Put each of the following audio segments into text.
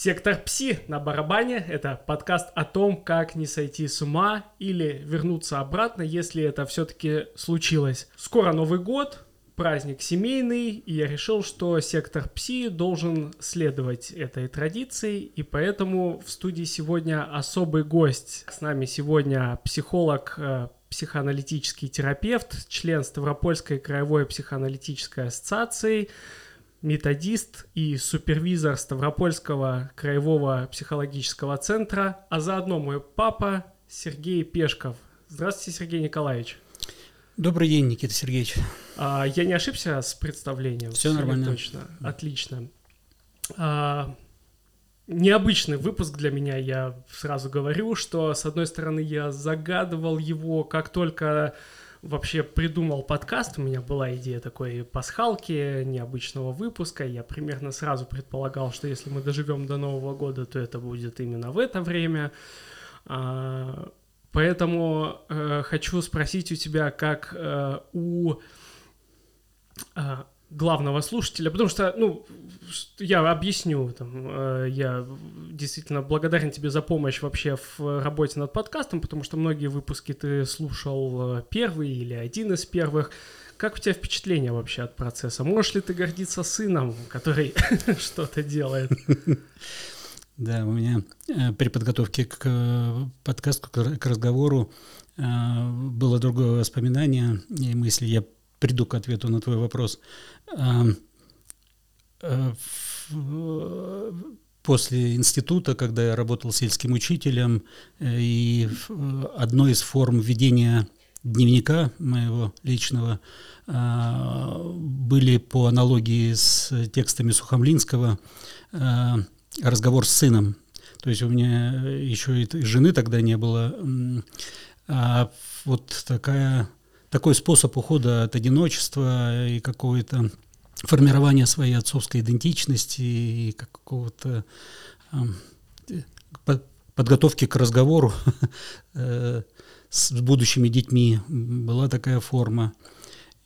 Сектор Пси на барабане – это подкаст о том, как не сойти с ума или вернуться обратно, если это все-таки случилось. Скоро Новый год, праздник семейный, и я решил, что сектор Пси должен следовать этой традиции, и поэтому в студии сегодня особый гость. С нами сегодня психолог, э, психоаналитический терапевт, член Ставропольской краевой психоаналитической ассоциации – методист и супервизор Ставропольского краевого психологического центра, а заодно мой папа Сергей Пешков. Здравствуйте, Сергей Николаевич. Добрый день, Никита Сергеевич. А, я не ошибся с представлением? Все, Все нормально. Точно, отлично. А, необычный выпуск для меня, я сразу говорю, что, с одной стороны, я загадывал его, как только вообще придумал подкаст, у меня была идея такой пасхалки, необычного выпуска, я примерно сразу предполагал, что если мы доживем до Нового года, то это будет именно в это время. А, поэтому э, хочу спросить у тебя, как э, у а, главного слушателя, потому что, ну, я объясню, там, э, я действительно благодарен тебе за помощь вообще в работе над подкастом, потому что многие выпуски ты слушал э, первый или один из первых. Как у тебя впечатление вообще от процесса? Можешь ли ты гордиться сыном, который что-то делает? Да, у меня э, при подготовке к подкасту, к разговору было другое воспоминание и мысли. Я приду к ответу на твой вопрос. Э, после института, когда я работал сельским учителем, э, и одной из форм ведения дневника моего личного были по аналогии с текстами Сухомлинского разговор с сыном. То есть у меня еще и жены тогда не было. А вот такая такой способ ухода от одиночества и какого-то формирования своей отцовской идентичности и какого-то э, подготовки к разговору э, с будущими детьми была такая форма.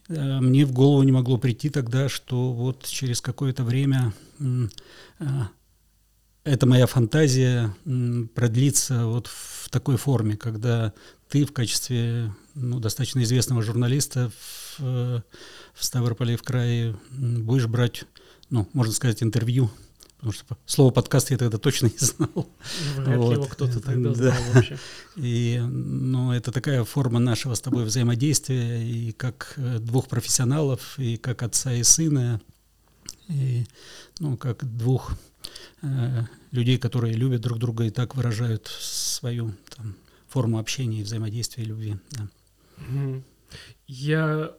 Э, мне в голову не могло прийти тогда, что вот через какое-то время э, эта моя фантазия продлится вот в такой форме, когда ты в качестве ну, достаточно известного журналиста в, в Ставрополе в крае будешь брать, ну, можно сказать, интервью, потому что слово подкаст я тогда точно не знал. Вряд вот. его кто-то тогда знал вообще. И, ну, это такая форма нашего с тобой взаимодействия, и как э, двух профессионалов, и как отца и сына, и, ну, как двух э, людей, которые любят друг друга и так выражают свою там, форму общения и взаимодействия и любви. Да. Я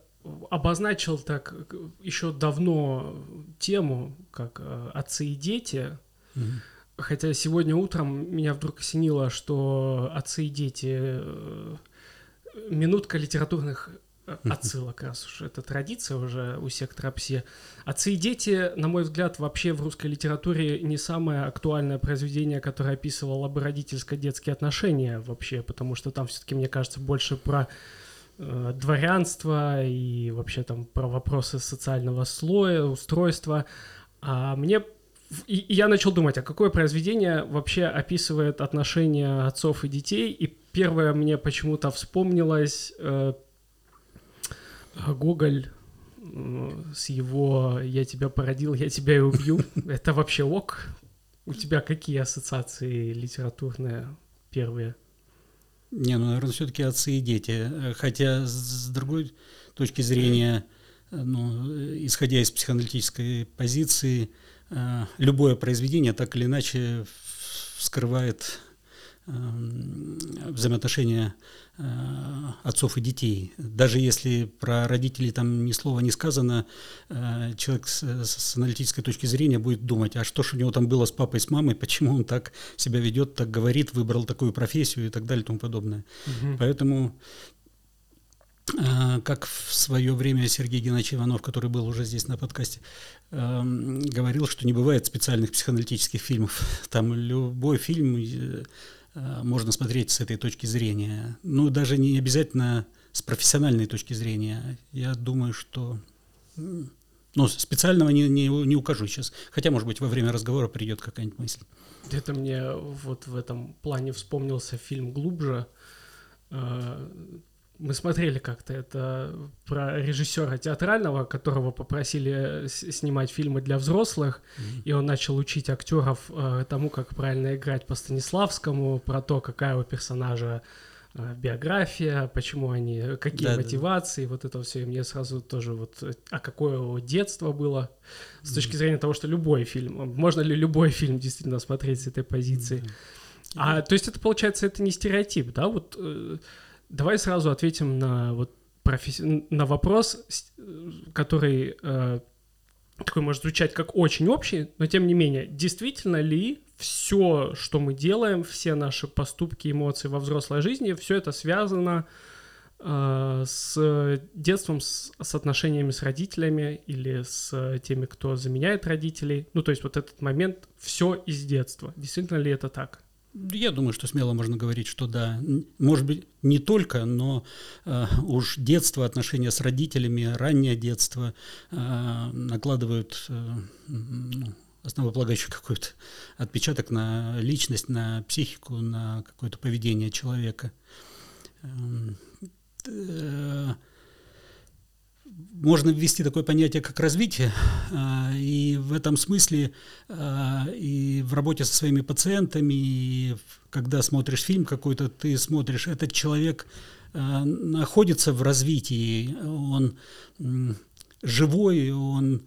обозначил так еще давно тему, как э, отцы и дети. Mm-hmm. Хотя сегодня утром меня вдруг осенило, что отцы и дети э, минутка литературных отсылок, раз уж это традиция уже у сектора ПСИ. Отцы и дети, на мой взгляд, вообще в русской литературе не самое актуальное произведение, которое описывало бы родительско-детские отношения вообще, потому что там все-таки, мне кажется, больше про э, дворянство и вообще там про вопросы социального слоя, устройства. А мне и, и я начал думать, а какое произведение вообще описывает отношения отцов и детей? И первое мне почему-то вспомнилось э, Гоголь с его «я тебя породил, я тебя и убью» — это вообще ок? У тебя какие ассоциации литературные первые? Не, ну, наверное, все-таки отцы и дети. Хотя, с другой точки зрения, ну, исходя из психоаналитической позиции, э, любое произведение так или иначе вскрывает взаимоотношения э, отцов и детей. Даже если про родителей там ни слова не сказано, э, человек с, с аналитической точки зрения будет думать, а что ж у него там было с папой, с мамой, почему он так себя ведет, так говорит, выбрал такую профессию и так далее и тому подобное. Угу. Поэтому э, как в свое время Сергей Геннадьевич Иванов, который был уже здесь на подкасте, эм, говорил, что не бывает специальных психоаналитических фильмов. Там любой фильм можно смотреть с этой точки зрения. Ну, даже не обязательно с профессиональной точки зрения. Я думаю, что Но специального не, не, не укажу сейчас. Хотя, может быть, во время разговора придет какая-нибудь мысль. Это мне вот в этом плане вспомнился фильм «Глубже». Э, мы смотрели как-то это про режиссера театрального, которого попросили снимать фильмы для взрослых, mm-hmm. и он начал учить актеров э, тому, как правильно играть по Станиславскому, про то, какая у персонажа э, биография, почему они, какие да, мотивации, да. вот это все. И мне сразу тоже вот, а какое его детство было, с mm-hmm. точки зрения того, что любой фильм, можно ли любой фильм действительно смотреть с этой позиции. Mm-hmm. А, то есть это, получается, это не стереотип, да, вот... Э, Давай сразу ответим на вот професси... на вопрос, который э, такой может звучать как очень общий, но тем не менее, действительно ли все, что мы делаем, все наши поступки, эмоции во взрослой жизни, все это связано э, с детством, с, с отношениями с родителями или с теми, кто заменяет родителей. Ну, то есть вот этот момент все из детства. Действительно ли это так? Я думаю, что смело можно говорить, что да. Может быть, не только, но э, уж детство, отношения с родителями, раннее детство э, накладывают э, ну, основополагающий какой-то отпечаток на личность, на психику, на какое-то поведение человека. Эм, э, можно ввести такое понятие, как развитие, а, и в этом смысле а, и в работе со своими пациентами, и когда смотришь фильм какой-то, ты смотришь, этот человек а, находится в развитии, он живой, он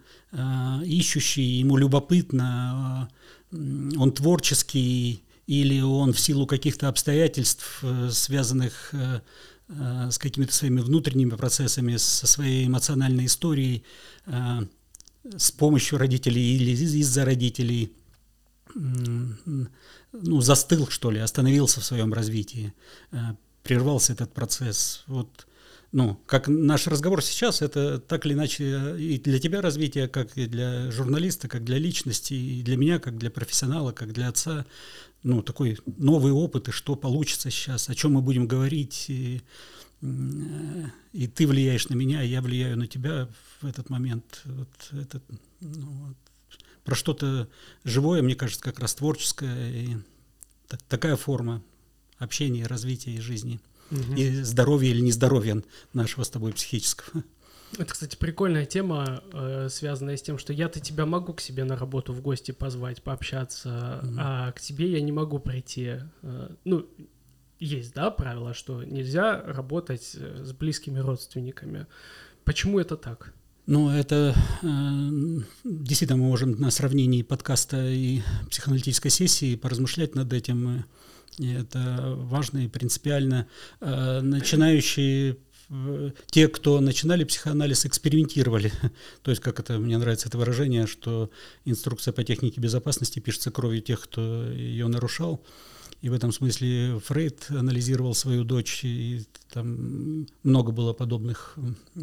ищущий, ему любопытно, он творческий, или он в силу каких-то обстоятельств, э, связанных э, с какими-то своими внутренними процессами, со своей эмоциональной историей, э, с помощью родителей или из-за родителей, ну, застыл, что ли, остановился в своем развитии, э, прервался этот процесс. Вот, ну, как наш разговор сейчас, это так или иначе и для тебя развитие, как и для журналиста, как для личности, и для меня, как для профессионала, как для отца, ну, такой новый опыт, и что получится сейчас, о чем мы будем говорить, и, и ты влияешь на меня, и я влияю на тебя в этот момент. Вот это, ну, вот, про что-то живое, мне кажется, как раз творческое, и так, такая форма общения, развития и жизни. Угу. И здоровья или нездоровья нашего с тобой психического. Это, кстати, прикольная тема, э, связанная с тем, что я-то тебя могу к себе на работу в гости позвать, пообщаться, mm-hmm. а к тебе я не могу прийти. Э, ну, есть, да, правило, что нельзя работать э, с близкими родственниками. Почему это так? Ну, это э, действительно мы можем на сравнении подкаста и психоаналитической сессии поразмышлять над этим. И это важно и принципиально. Э, начинающие те, кто начинали психоанализ, экспериментировали. То есть, как это, мне нравится это выражение, что инструкция по технике безопасности пишется кровью тех, кто ее нарушал. И в этом смысле Фрейд анализировал свою дочь, и там много было подобных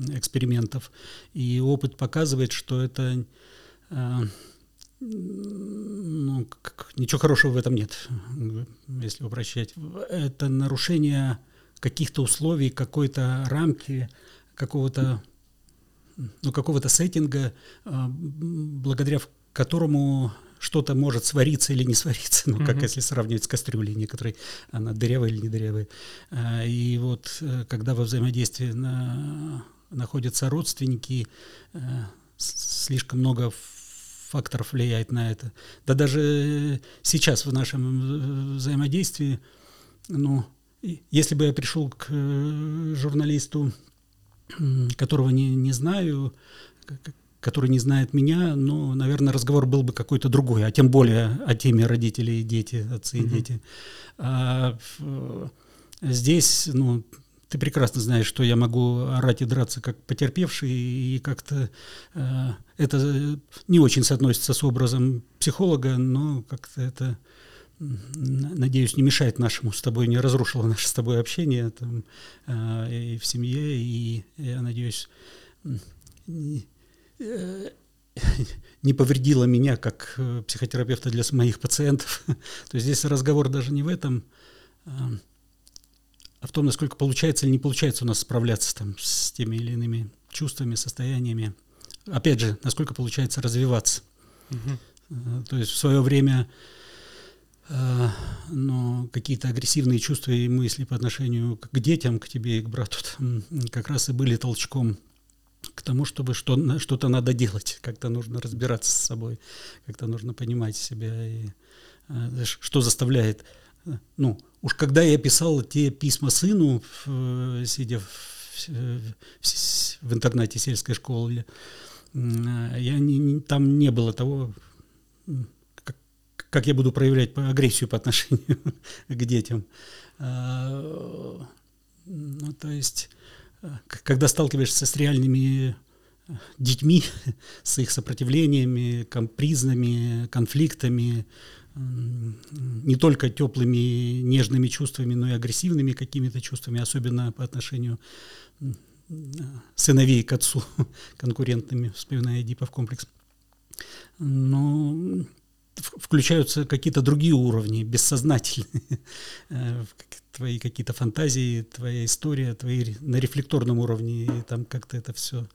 экспериментов. И опыт показывает, что это а, ну, ничего хорошего в этом нет, если упрощать. Это нарушение каких-то условий, какой-то рамки, какого-то ну, какого-то сеттинга, а, благодаря которому что-то может свариться или не свариться, ну, как mm-hmm. если сравнивать с кастрюлей некоторой, она дырявая или не дырявая. А, и вот э, когда во взаимодействии на, находятся родственники, э, слишком много факторов влияет на это. Да даже сейчас в нашем э, взаимодействии, ну, если бы я пришел к э, журналисту, которого не, не знаю, который не знает меня, ну, наверное, разговор был бы какой-то другой, а тем более о теме родителей и дети, отцы и дети. А, здесь, ну, ты прекрасно знаешь, что я могу орать и драться как потерпевший, и как-то э, это не очень соотносится с образом психолога, но как-то это надеюсь, не мешает нашему с тобой, не разрушило наше с тобой общение там, э, и в семье, и я надеюсь, не, э, не повредило меня как э, психотерапевта для моих пациентов. То есть здесь разговор даже не в этом, а, а в том, насколько получается или не получается у нас справляться там, с теми или иными чувствами, состояниями. опять же, насколько получается развиваться. Угу. То есть в свое время но какие-то агрессивные чувства и мысли по отношению к детям, к тебе и к брату, как раз и были толчком к тому, чтобы что, что-то надо делать, как-то нужно разбираться с собой, как-то нужно понимать себя, и, э, что заставляет. Ну, уж когда я писал те письма сыну, сидя в, в, в интернате сельской школы, я не, там не было того, как, я буду проявлять агрессию по отношению к детям. А, ну, то есть, когда сталкиваешься с реальными детьми, с их сопротивлениями, капризными, конфликтами, не только теплыми, нежными чувствами, но и агрессивными какими-то чувствами, особенно по отношению сыновей к отцу конкурентными, вспоминая Эдипов комплекс. Но включаются какие-то другие уровни, бессознательные, э, твои какие-то фантазии, твоя история, твои на рефлекторном уровне, и там как-то это все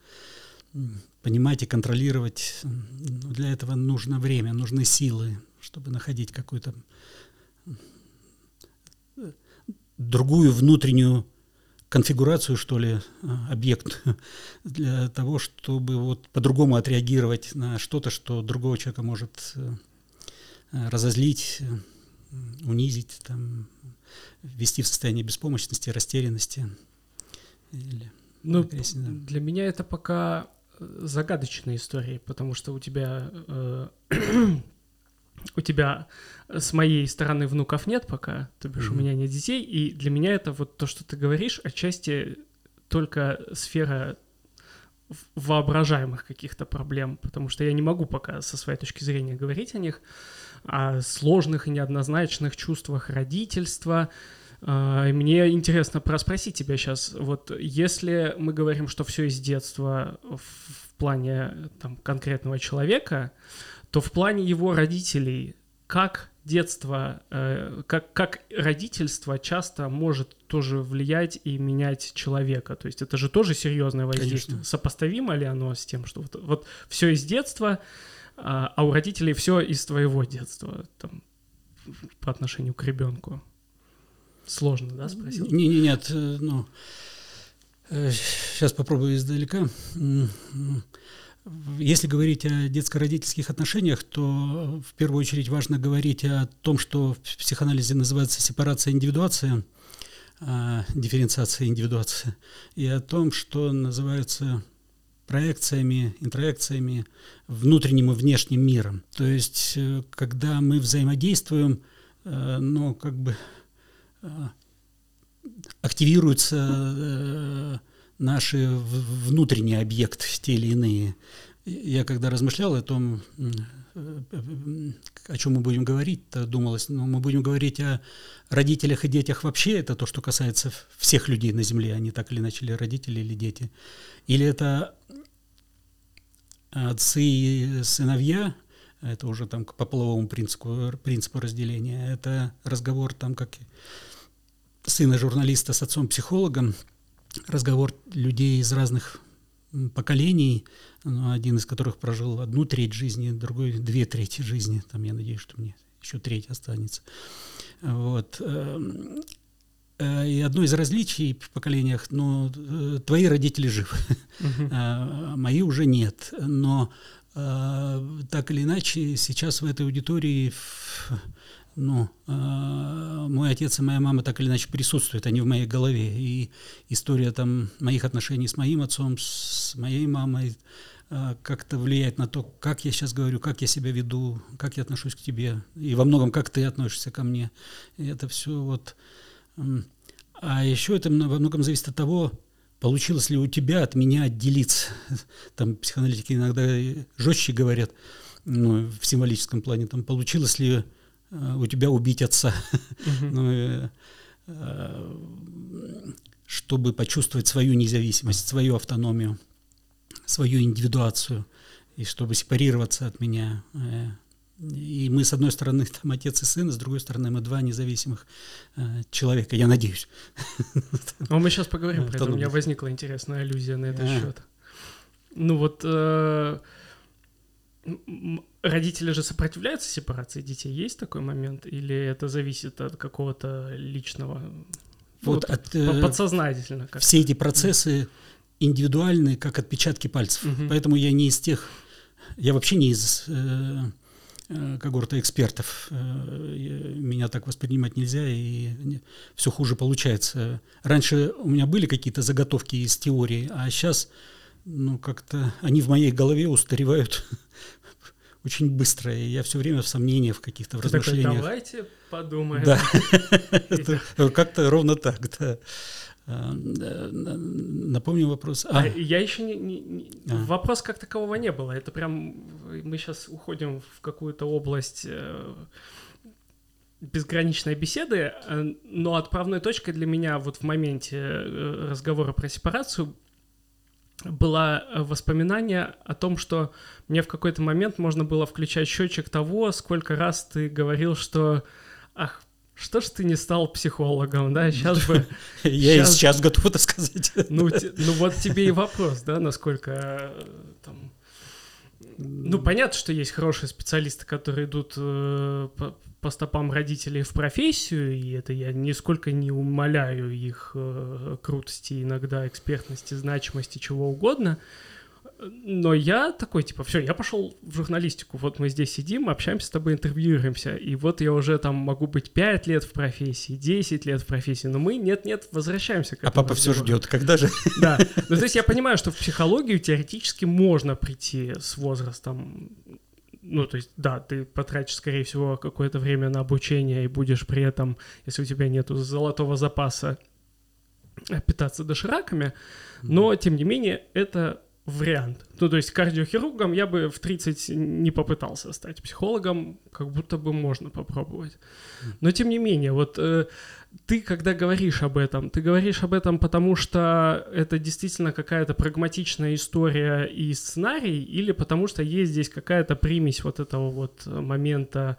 понимать и контролировать. Для этого нужно время, нужны силы, чтобы находить какую-то другую внутреннюю конфигурацию, что ли, а, объект для того, чтобы вот по-другому отреагировать на что-то, что другого человека может э, разозлить, унизить, там, ввести в состояние беспомощности, растерянности. Или ну, для меня это пока э, загадочная история, потому что у тебя э, у тебя с моей стороны внуков нет пока, то бишь mm-hmm. у меня нет детей, и для меня это вот то, что ты говоришь, отчасти только сфера воображаемых каких-то проблем, потому что я не могу пока со своей точки зрения говорить о них, о сложных и неоднозначных чувствах родительства. А, мне интересно проспросить тебя сейчас, вот если мы говорим, что все из детства в плане там, конкретного человека, то в плане его родителей, как детство, э, как, как родительство часто может тоже влиять и менять человека. То есть это же тоже серьезное воздействие. Конечно. Сопоставимо ли оно с тем, что вот, вот все из детства, а, а у родителей все из твоего детства там, по отношению к ребенку? Сложно, да, спросить? Не, не, нет, э, ну, сейчас э, попробую издалека. Если говорить о детско-родительских отношениях, то в первую очередь важно говорить о том, что в психоанализе называется сепарация индивидуация, а, дифференциация индивидуация, и о том, что называется проекциями, интроекциями, внутренним и внешним миром. То есть, э, когда мы взаимодействуем, э, ну, как бы э, активируется наши внутренние объекты, те или иные. Я когда размышлял о том, о чем мы будем говорить, то думалось, ну, мы будем говорить о родителях и детях вообще, это то, что касается всех людей на Земле, они так или иначе, или родители, или дети. Или это отцы и сыновья, это уже там по половому принципу, принципу разделения, это разговор там как сына журналиста с отцом-психологом, разговор людей из разных поколений, ну, один из которых прожил одну треть жизни, другой две трети жизни. Там я надеюсь, что мне еще треть останется. Вот. Эм, э, и одно из различий в поколениях, ну, э, твои родители живы, uh мои уже нет. Но э, так или иначе, сейчас в этой аудитории ну, э, мой отец и моя мама так или иначе присутствуют, они в моей голове. И история там моих отношений с моим отцом, с моей мамой э, как-то влияет на то, как я сейчас говорю, как я себя веду, как я отношусь к тебе, и во многом, как ты относишься ко мне. И это все вот... А еще это во многом зависит от того, получилось ли у тебя от меня отделиться. Там психоаналитики иногда жестче говорят, ну, в символическом плане, там получилось ли у тебя убить отца. ну, э, э, чтобы почувствовать свою независимость, свою автономию, свою индивидуацию, и чтобы сепарироваться от меня. Э, и мы, с одной стороны, там отец и сын, с другой стороны, мы два независимых э, человека, я надеюсь. Ну, мы сейчас поговорим про это. У меня возникла интересная аллюзия на этот счет. ну вот родители же сопротивляются сепарации детей, есть такой момент, или это зависит от какого-то личного, вот, вот от, э, подсознательно? Как все эти процессы индивидуальны, как отпечатки пальцев, угу. поэтому я не из тех, я вообще не из э, э когорта экспертов, э, меня так воспринимать нельзя, и все хуже получается. Раньше у меня были какие-то заготовки из теории, а сейчас ну, как-то они в моей голове устаревают очень быстро, и я все время в сомнениях, в каких-то в размышлениях. Такой, давайте подумаем. Да, как-то ровно так, да. А, напомню вопрос. А, а я еще не, не а. вопрос как такового не было. Это прям мы сейчас уходим в какую-то область э, безграничной беседы, э, но отправной точкой для меня вот в моменте э, разговора про сепарацию было э, воспоминание о том, что мне в какой-то момент можно было включать счетчик того, сколько раз ты говорил, что ах, что ж ты не стал психологом, да, сейчас бы... Я и сейчас готов это сказать. Ну, ну вот тебе и вопрос, да, насколько э, там... Ну, понятно, что есть хорошие специалисты, которые идут э, по стопам родителей в профессию, и это я нисколько не умоляю их э, крутости, иногда экспертности, значимости, чего угодно. Но я такой, типа, все, я пошел в журналистику, вот мы здесь сидим, общаемся с тобой, интервьюируемся, и вот я уже там могу быть 5 лет в профессии, 10 лет в профессии, но мы, нет-нет, возвращаемся к этому. А папа все ждет, когда же? Да, ну то есть я понимаю, что в психологию теоретически можно прийти с возрастом ну, то есть, да, ты потратишь, скорее всего, какое-то время на обучение и будешь при этом, если у тебя нету золотого запаса, питаться дошираками, но, тем не менее, это вариант. Ну, то есть кардиохирургом я бы в 30 не попытался стать. Психологом как будто бы можно попробовать. Но, тем не менее, вот э, ты, когда говоришь об этом, ты говоришь об этом потому, что это действительно какая-то прагматичная история и сценарий, или потому что есть здесь какая-то примесь вот этого вот момента,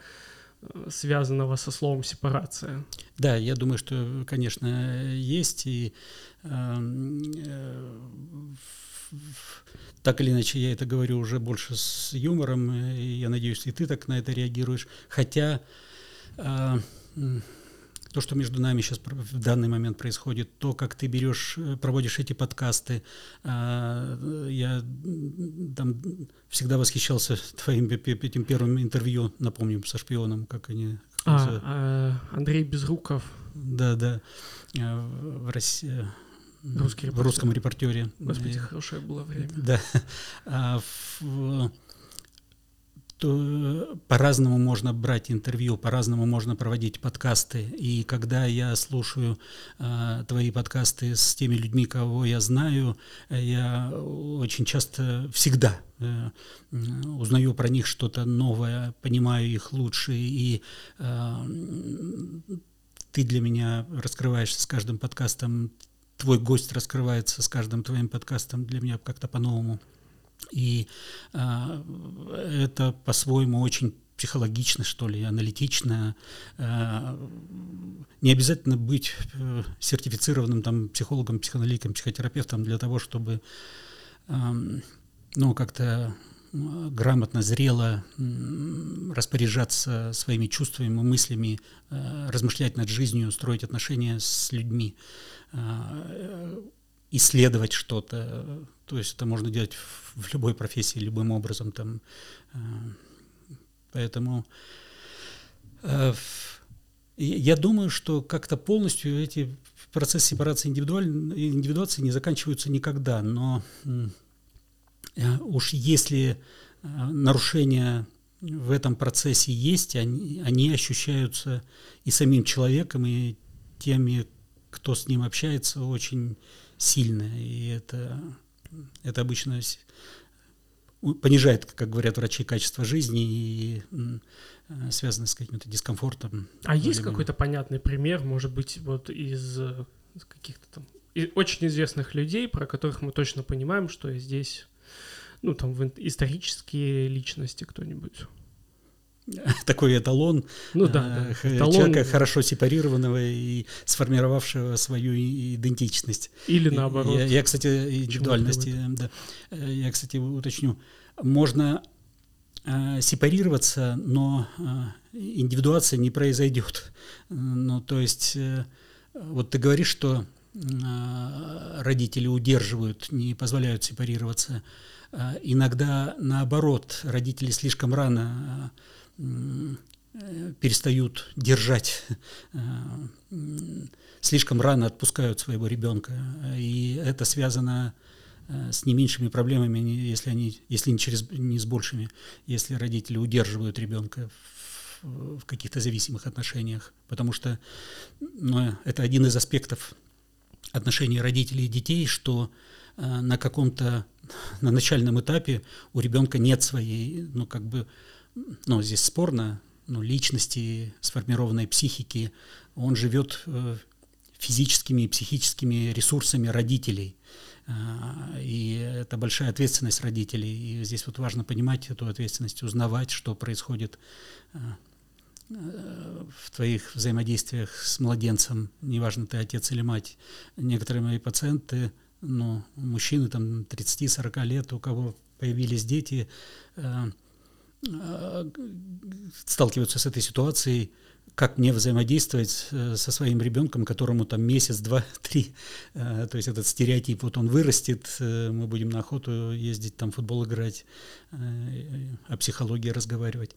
э, связанного со словом сепарация. Да, я думаю, что, конечно, есть. И эм, э, так или иначе, я это говорю уже больше с юмором, и я надеюсь, и ты так на это реагируешь. Хотя э, то, что между нами сейчас в данный момент происходит, то, как ты берешь, э, проводишь эти подкасты, э, я там всегда восхищался твоим этим первым интервью, напомним, со шпионом, как они... А, а, Андрей Безруков. Да, да, э, в России Русский в русском репортере. Господи, хорошее было время. Да. А, в, то по-разному можно брать интервью, по-разному можно проводить подкасты. И когда я слушаю э, твои подкасты с теми людьми, кого я знаю, я очень часто, всегда э, узнаю про них что-то новое, понимаю их лучше, и э, ты для меня раскрываешься с каждым подкастом твой гость раскрывается с каждым твоим подкастом для меня как-то по-новому. И а, это по-своему очень психологично, что ли, аналитично. А, не обязательно быть а, сертифицированным там, психологом, психоаналитиком, психотерапевтом для того, чтобы а, ну, как-то грамотно, зрело распоряжаться своими чувствами, мыслями, размышлять над жизнью, строить отношения с людьми. Э, исследовать что-то. То есть это можно делать в любой профессии любым образом. Там. Э, поэтому э, я думаю, что как-то полностью эти процессы сепарации индивидуации не заканчиваются никогда. Но уж если нарушения в этом процессе есть, они, они ощущаются и самим человеком, и теми, кто с ним общается, очень сильно, и это, это обычно понижает, как говорят врачи, качество жизни и э, связано с каким-то дискомфортом. А есть какой-то понятный пример, может быть, вот из каких-то там очень известных людей, про которых мы точно понимаем, что здесь, ну, там, исторические личности кто-нибудь? такой эталон, ну, да, да. Эталон... человека хорошо сепарированного и сформировавшего свою идентичность. Или наоборот. Я, я кстати, индивидуальности, да, я, кстати, уточню, можно э, сепарироваться, но э, индивидуация не произойдет. Ну, то есть, э, вот ты говоришь, что э, родители удерживают, не позволяют сепарироваться. Э, иногда наоборот, родители слишком рано э, перестают держать, э, слишком рано отпускают своего ребенка. И это связано с не меньшими проблемами, если, они, если не, через, не с большими, если родители удерживают ребенка в, в каких-то зависимых отношениях. Потому что ну, это один из аспектов отношений родителей и детей, что э, на каком-то на начальном этапе у ребенка нет своей, ну как бы, ну здесь спорно, ну, личности, сформированной психики, он живет э, физическими и психическими ресурсами родителей. Э, и это большая ответственность родителей. И здесь вот важно понимать эту ответственность, узнавать, что происходит э, в твоих взаимодействиях с младенцем, неважно, ты отец или мать. Некоторые мои пациенты, ну, мужчины там 30-40 лет, у кого появились дети, э, сталкиваются с этой ситуацией, как мне взаимодействовать э, со своим ребенком, которому там месяц, два, три, то есть этот стереотип, вот он вырастет, мы будем на охоту ездить, там футбол играть, о психологии разговаривать.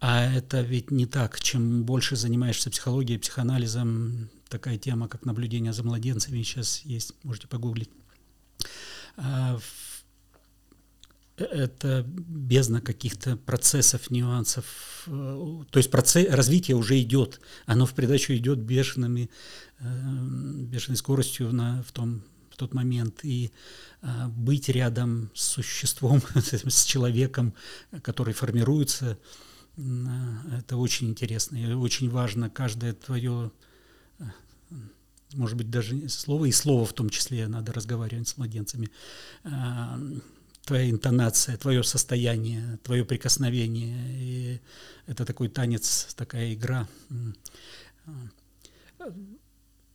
А это ведь не так. Чем больше занимаешься психологией, психоанализом, такая тема, как наблюдение за младенцами, сейчас есть, можете погуглить. Это бездна каких-то процессов, нюансов. Э, то есть процесс, развитие уже идет. Оно в придачу идет бешеными, э, бешеной скоростью на, в том в тот момент, и а, быть рядом с существом, с человеком, который формируется, это очень интересно и очень важно. Каждое твое, может быть, даже слово и слово в том числе надо разговаривать с младенцами. Твоя интонация, твое состояние, твое прикосновение. И это такой танец, такая игра.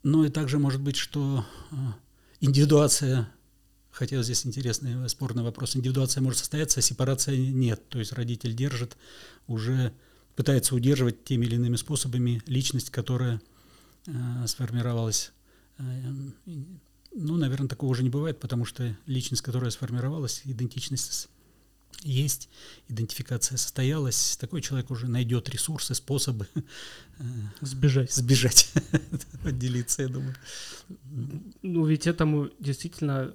Но и также может быть, что Индивидуация, хотя здесь интересный спорный вопрос, индивидуация может состояться, а сепарация нет. То есть родитель держит, уже пытается удерживать теми или иными способами личность, которая э, сформировалась. Э, ну, наверное, такого уже не бывает, потому что личность, которая сформировалась, идентичность есть, идентификация состоялась, такой человек уже найдет ресурсы, способы э, сбежать, сбежать, отделиться, я думаю. Ну ведь этому действительно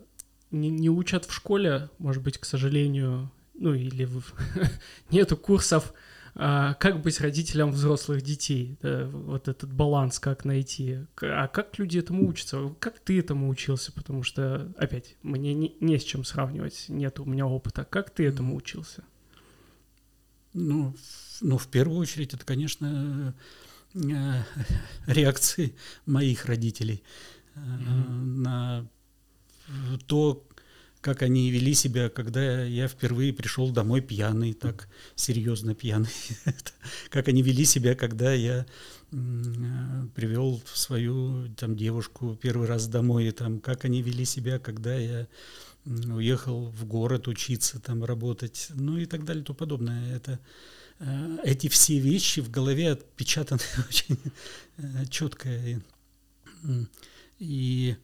не, не учат в школе, может быть, к сожалению, ну или в... нету курсов как быть родителем взрослых детей, да, вот этот баланс, как найти, а как люди этому учатся, как ты этому учился, потому что, опять, мне не, не с чем сравнивать, нет у меня опыта, как ты этому учился? Ну, ну в первую очередь, это, конечно, э, реакции моих родителей mm-hmm. на то, как они вели себя, когда я впервые пришел домой пьяный, так серьезно пьяный. как они вели себя, когда я привел свою там девушку первый раз домой, там, как они вели себя, когда я уехал в город учиться, там работать, ну и так далее, тому подобное. Это э, эти все вещи в голове отпечатаны очень э, четко. И,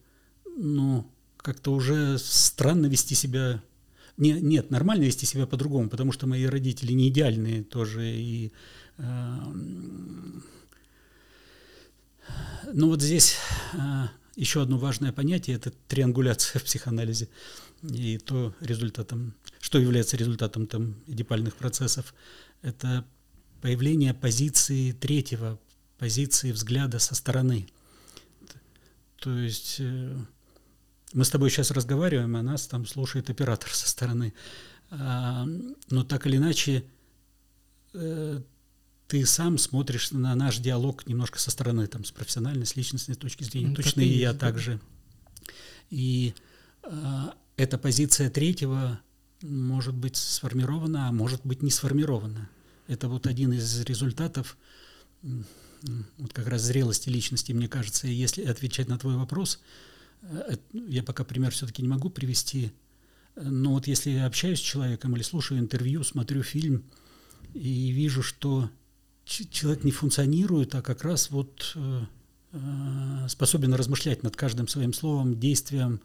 ну, как-то уже странно вести себя. Не, нет, нормально вести себя по-другому, потому что мои родители не идеальные тоже. И, э, ну вот здесь э, еще одно важное понятие – это триангуляция в психоанализе. И то результатом, что является результатом там эдипальных процессов, это появление позиции третьего, позиции взгляда со стороны. То есть э, мы с тобой сейчас разговариваем, а нас там слушает оператор со стороны. А, но так или иначе, э, ты сам смотришь на наш диалог немножко со стороны, там, с профессиональной, с личностной точки зрения. Ну, Точно и, я да. также. И а, эта позиция третьего может быть сформирована, а может быть не сформирована. Это вот один из результатов вот как раз зрелости личности, мне кажется. И если отвечать на твой вопрос, я пока пример все-таки не могу привести, но вот если я общаюсь с человеком или слушаю интервью, смотрю фильм и вижу, что человек не функционирует, а как раз вот э, э, способен размышлять над каждым своим словом, действием,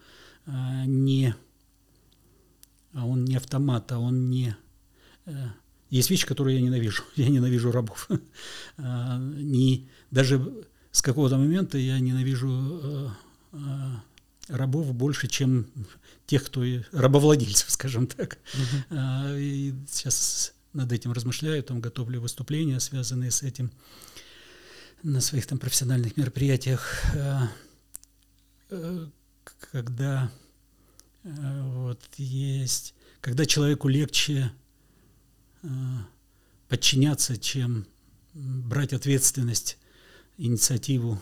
не, а он не автомат, а он не есть вещи, которые я ненавижу. Я ненавижу рабов. А, не, даже с какого-то момента я ненавижу рабов больше, чем тех, кто рабовладельцев, скажем так. Угу. И сейчас над этим размышляю, там готовлю выступления, связанные с этим на своих там профессиональных мероприятиях, когда вот есть, когда человеку легче подчиняться, чем брать ответственность, инициативу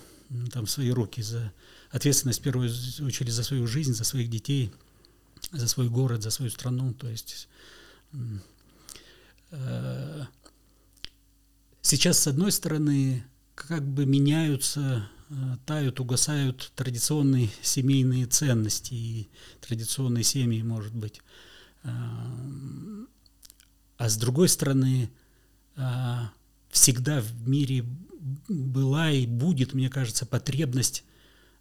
там, в свои руки, за ответственность в первую очередь за свою жизнь, за своих детей, за свой город, за свою страну. То есть э, сейчас, с одной стороны, как бы меняются, э, тают, угасают традиционные семейные ценности и традиционные семьи, может быть. Э, а с другой стороны, а, всегда в мире была и будет, мне кажется, потребность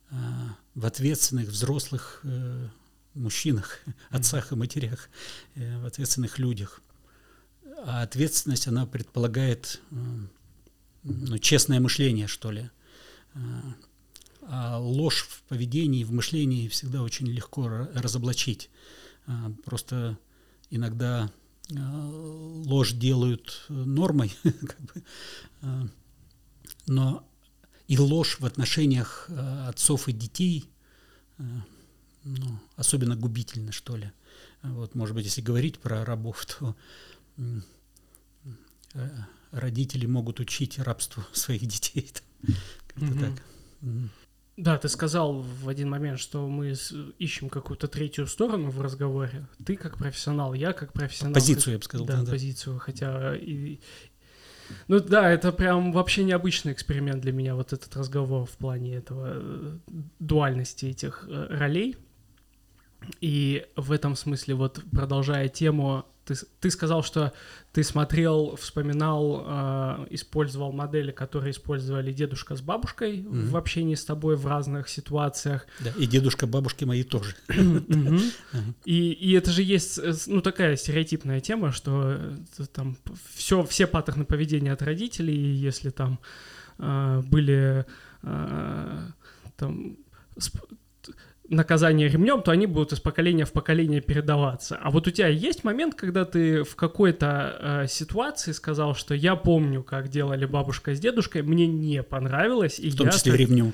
в ответственных взрослых э, мужчинах, отцах и матерях, э, в ответственных людях. А ответственность, она предполагает ну, честное мышление, что ли. А ложь в поведении, в мышлении всегда очень легко разоблачить. Просто иногда ложь делают нормой, как бы, но и ложь в отношениях отцов и детей, ну, особенно губительна, что ли. Вот, может быть, если говорить про рабов, то родители могут учить рабству своих детей. Как-то mm-hmm. так. Да, ты сказал в один момент, что мы ищем какую-то третью сторону в разговоре. Ты как профессионал, я как профессионал. Позицию, я бы сказал. Да, да, позицию. Хотя и... Ну да, это прям вообще необычный эксперимент для меня, вот этот разговор в плане этого э, дуальности этих э, ролей. И в этом смысле, вот продолжая тему ты, ты сказал, что ты смотрел, вспоминал, э, использовал модели, которые использовали дедушка с бабушкой mm-hmm. в общении с тобой в разных ситуациях. Да, и дедушка бабушки мои тоже. И, и это же есть, э, ну, такая стереотипная тема, что там все, все паттерны поведения от родителей, если там э, были э, там наказание ремнем, то они будут из поколения в поколение передаваться. А вот у тебя есть момент, когда ты в какой-то э, ситуации сказал, что я помню, как делали бабушка с дедушкой, мне не понравилось, и в том я числе так... ремнем.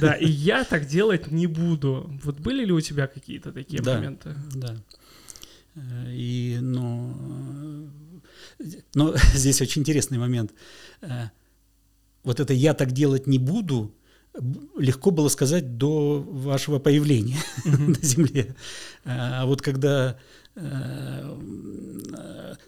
Да, и я так делать не буду. Вот были ли у тебя какие-то такие да, моменты? Да. Э, и, ну, но здесь очень интересный момент. Э, вот это я так делать не буду, легко было сказать до вашего появления на Земле. А вот когда э,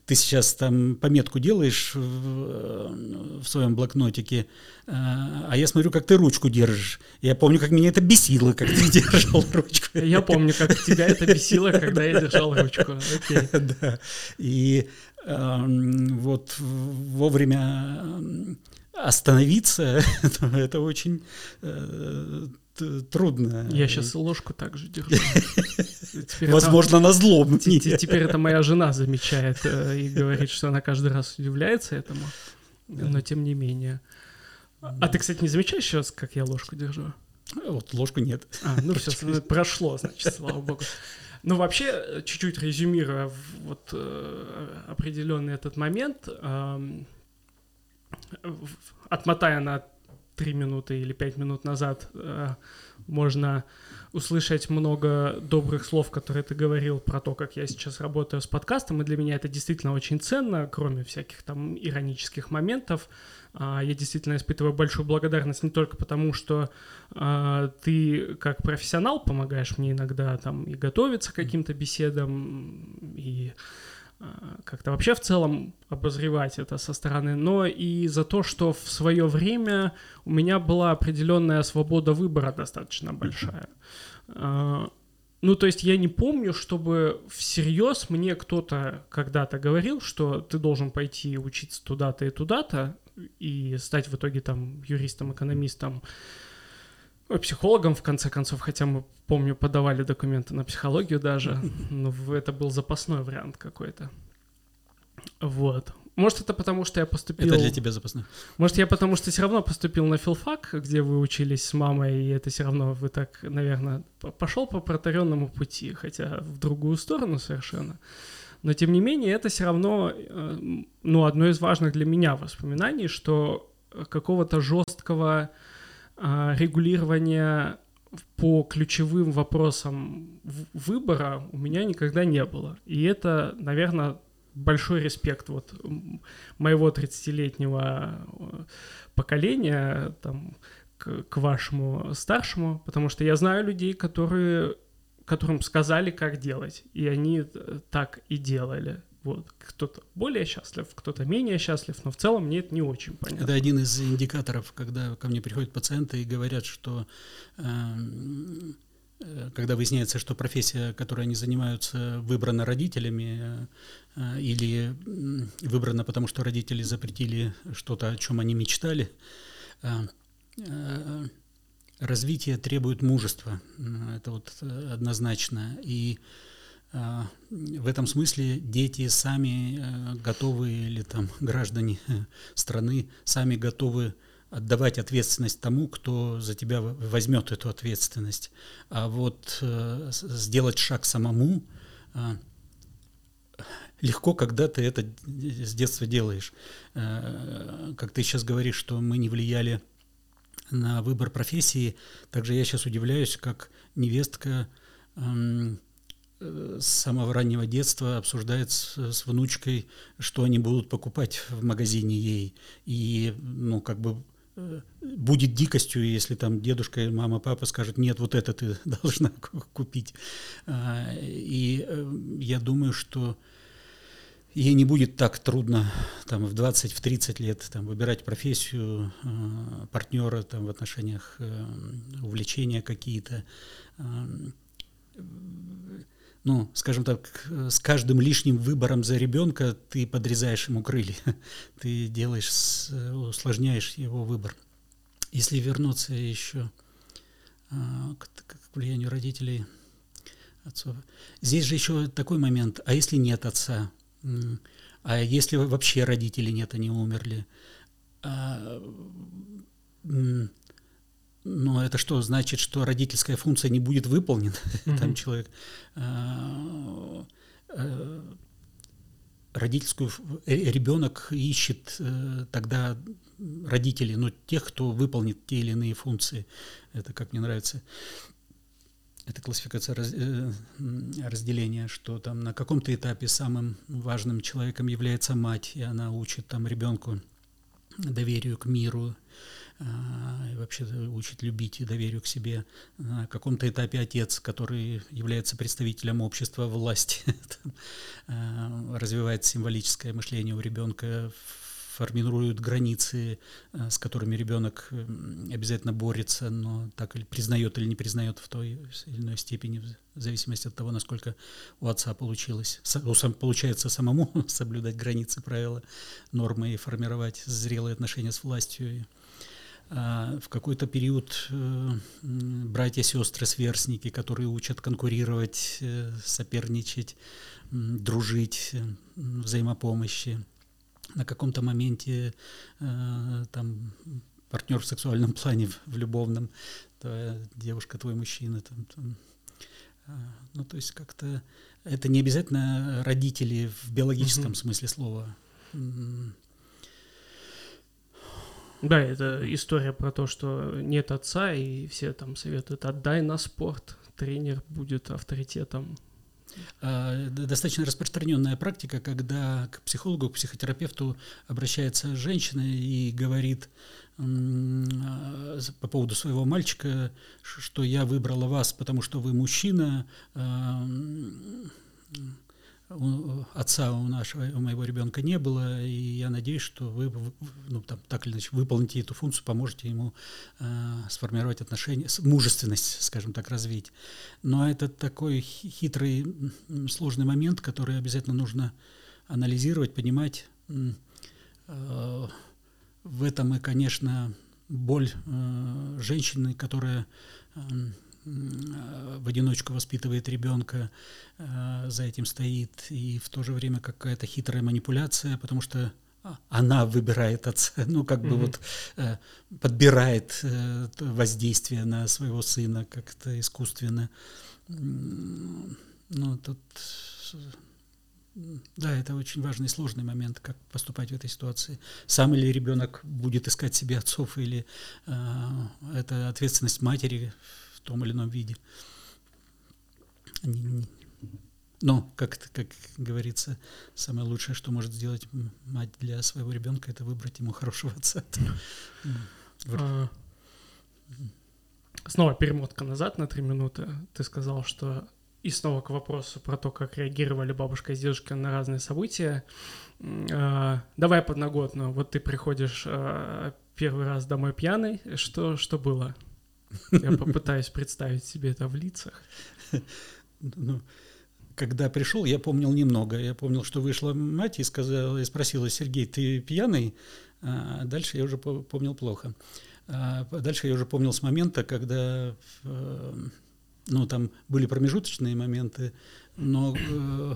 ты сейчас там пометку делаешь в, в своем блокнотике, а, а я смотрю, как ты ручку держишь. Я помню, как меня это бесило, как ты держал ручку. Я помню, как тебя это бесило, когда я держал ручку. Да. И вот вовремя остановиться, это очень э, трудно. Я сейчас ложку также держу. Возможно, на злом. Теперь это моя жена замечает э, и говорит, что она каждый раз удивляется этому, но тем не менее. А ты, кстати, не замечаешь сейчас, как я ложку держу? Вот ложку нет. А, ну все, прошло, значит, слава богу. Ну, вообще, чуть-чуть резюмируя вот э, определенный этот момент, отмотая на три минуты или пять минут назад э, можно услышать много добрых слов, которые ты говорил про то, как я сейчас работаю с подкастом, и для меня это действительно очень ценно, кроме всяких там иронических моментов. А, я действительно испытываю большую благодарность не только потому, что а, ты как профессионал помогаешь мне иногда там и готовиться к каким-то беседам, и как-то вообще в целом обозревать это со стороны, но и за то, что в свое время у меня была определенная свобода выбора достаточно большая. Ну, то есть я не помню, чтобы всерьез мне кто-то когда-то говорил, что ты должен пойти учиться туда-то и туда-то, и стать в итоге там юристом, экономистом, психологом, в конце концов, хотя мы, помню, подавали документы на психологию даже, но это был запасной вариант какой-то. Вот. Может, это потому, что я поступил... Это для тебя запасной. Может, я потому, что все равно поступил на филфак, где вы учились с мамой, и это все равно вы так, наверное, пошел по протаренному пути, хотя в другую сторону совершенно. Но, тем не менее, это все равно, э, ну, одно из важных для меня воспоминаний, что какого-то жесткого регулирования по ключевым вопросам выбора у меня никогда не было. И это, наверное, большой респект вот моего 30-летнего э, поколения там, к, к вашему старшему, потому что я знаю людей, которые, которым сказали, как делать, и они так и делали. Вот. Кто-то более счастлив, кто-то менее счастлив, но в целом мне это не очень понятно. Это один из индикаторов, когда ко мне приходят пациенты и говорят, что эм, э, когда выясняется, что профессия, которой они занимаются, выбрана родителями э, или выбрана потому, что родители запретили что-то, о чем они мечтали, э, э, развитие требует мужества. Это вот э, однозначно. И а, в этом смысле дети сами э, готовы, или там граждане э, страны сами готовы отдавать ответственность тому, кто за тебя возьмет эту ответственность. А вот э, сделать шаг самому легко, когда ты это с детства делаешь. Как ты сейчас говоришь, что мы не влияли на выбор профессии, также я сейчас удивляюсь, как невестка эм, с самого раннего детства обсуждает с, с внучкой, что они будут покупать в магазине ей. И, ну, как бы э, будет дикостью, если там дедушка, мама, папа скажут, нет, вот это ты должна купить. А, и э, я думаю, что ей не будет так трудно там, в 20, в 30 лет там, выбирать профессию, э, партнера там, в отношениях, увлечения какие-то ну, скажем так, с каждым лишним выбором за ребенка ты подрезаешь ему крылья, ты делаешь, усложняешь его выбор. Если вернуться еще а, к, к влиянию родителей, отцов, здесь же еще такой момент, а если нет отца, а если вообще родителей нет, они умерли, а, но это что, значит, что родительская функция не будет выполнена? Mm-hmm. Там человек э, э, родительскую э, ребенок ищет тогда родителей, но тех, кто выполнит те или иные функции. Это как мне нравится. Это классификация раз, разделения, что там на каком-то этапе самым важным человеком является мать, и она учит там ребенку доверию к миру, а, и вообще учит любить и доверию к себе. На каком-то этапе отец, который является представителем общества, власти, а, развивает символическое мышление у ребенка, формируют границы, а, с которыми ребенок обязательно борется, но так или признает или не признает в той или иной степени, в зависимости от того, насколько у отца получилось. Получается самому соблюдать границы, правила, нормы и формировать зрелые отношения с властью а, в какой-то период э, братья, сестры, сверстники, которые учат конкурировать, э, соперничать, дружить, э, взаимопомощи. На каком-то моменте там партнер в сексуальном плане, в любовном, твоя девушка, твой мужчина. Там, там. Ну, то есть как-то это не обязательно родители в биологическом mm-hmm. смысле слова. Да, это история про то, что нет отца, и все там советуют, отдай на спорт, тренер будет авторитетом. А, достаточно распространенная практика, когда к психологу, к психотерапевту обращается женщина и говорит а, по поводу своего мальчика, что я выбрала вас, потому что вы мужчина, а, у, отца у нашего, у моего ребенка не было, и я надеюсь, что вы, ну, там, так или иначе, выполните эту функцию, поможете ему э, сформировать отношения, мужественность, скажем так, развить. Но это такой хитрый, сложный момент, который обязательно нужно анализировать, понимать. Э, в этом и, конечно, боль э, женщины, которая э, в одиночку воспитывает ребенка, э, за этим стоит, и в то же время какая-то хитрая манипуляция, потому что она выбирает отца, ну, как бы mm-hmm. вот э, подбирает э, воздействие на своего сына как-то искусственно. Ну, тут, да, это очень важный и сложный момент, как поступать в этой ситуации. Сам ли ребенок будет искать себе отцов, или э, это ответственность матери том или ином виде. Но, как, как говорится, самое лучшее, что может сделать мать для своего ребенка, это выбрать ему хорошего отца. А, снова перемотка назад на три минуты. Ты сказал, что и снова к вопросу про то, как реагировали бабушка и дедушка на разные события. А, давай подноготно. Вот ты приходишь а, первый раз домой пьяный. Что, что было? Я попытаюсь представить себе это в лицах. Ну, когда пришел, я помнил немного. Я помнил, что вышла мать и сказала, и спросила, Сергей, ты пьяный? А дальше я уже помнил плохо. А дальше я уже помнил с момента, когда э, ну, там были промежуточные моменты, но э,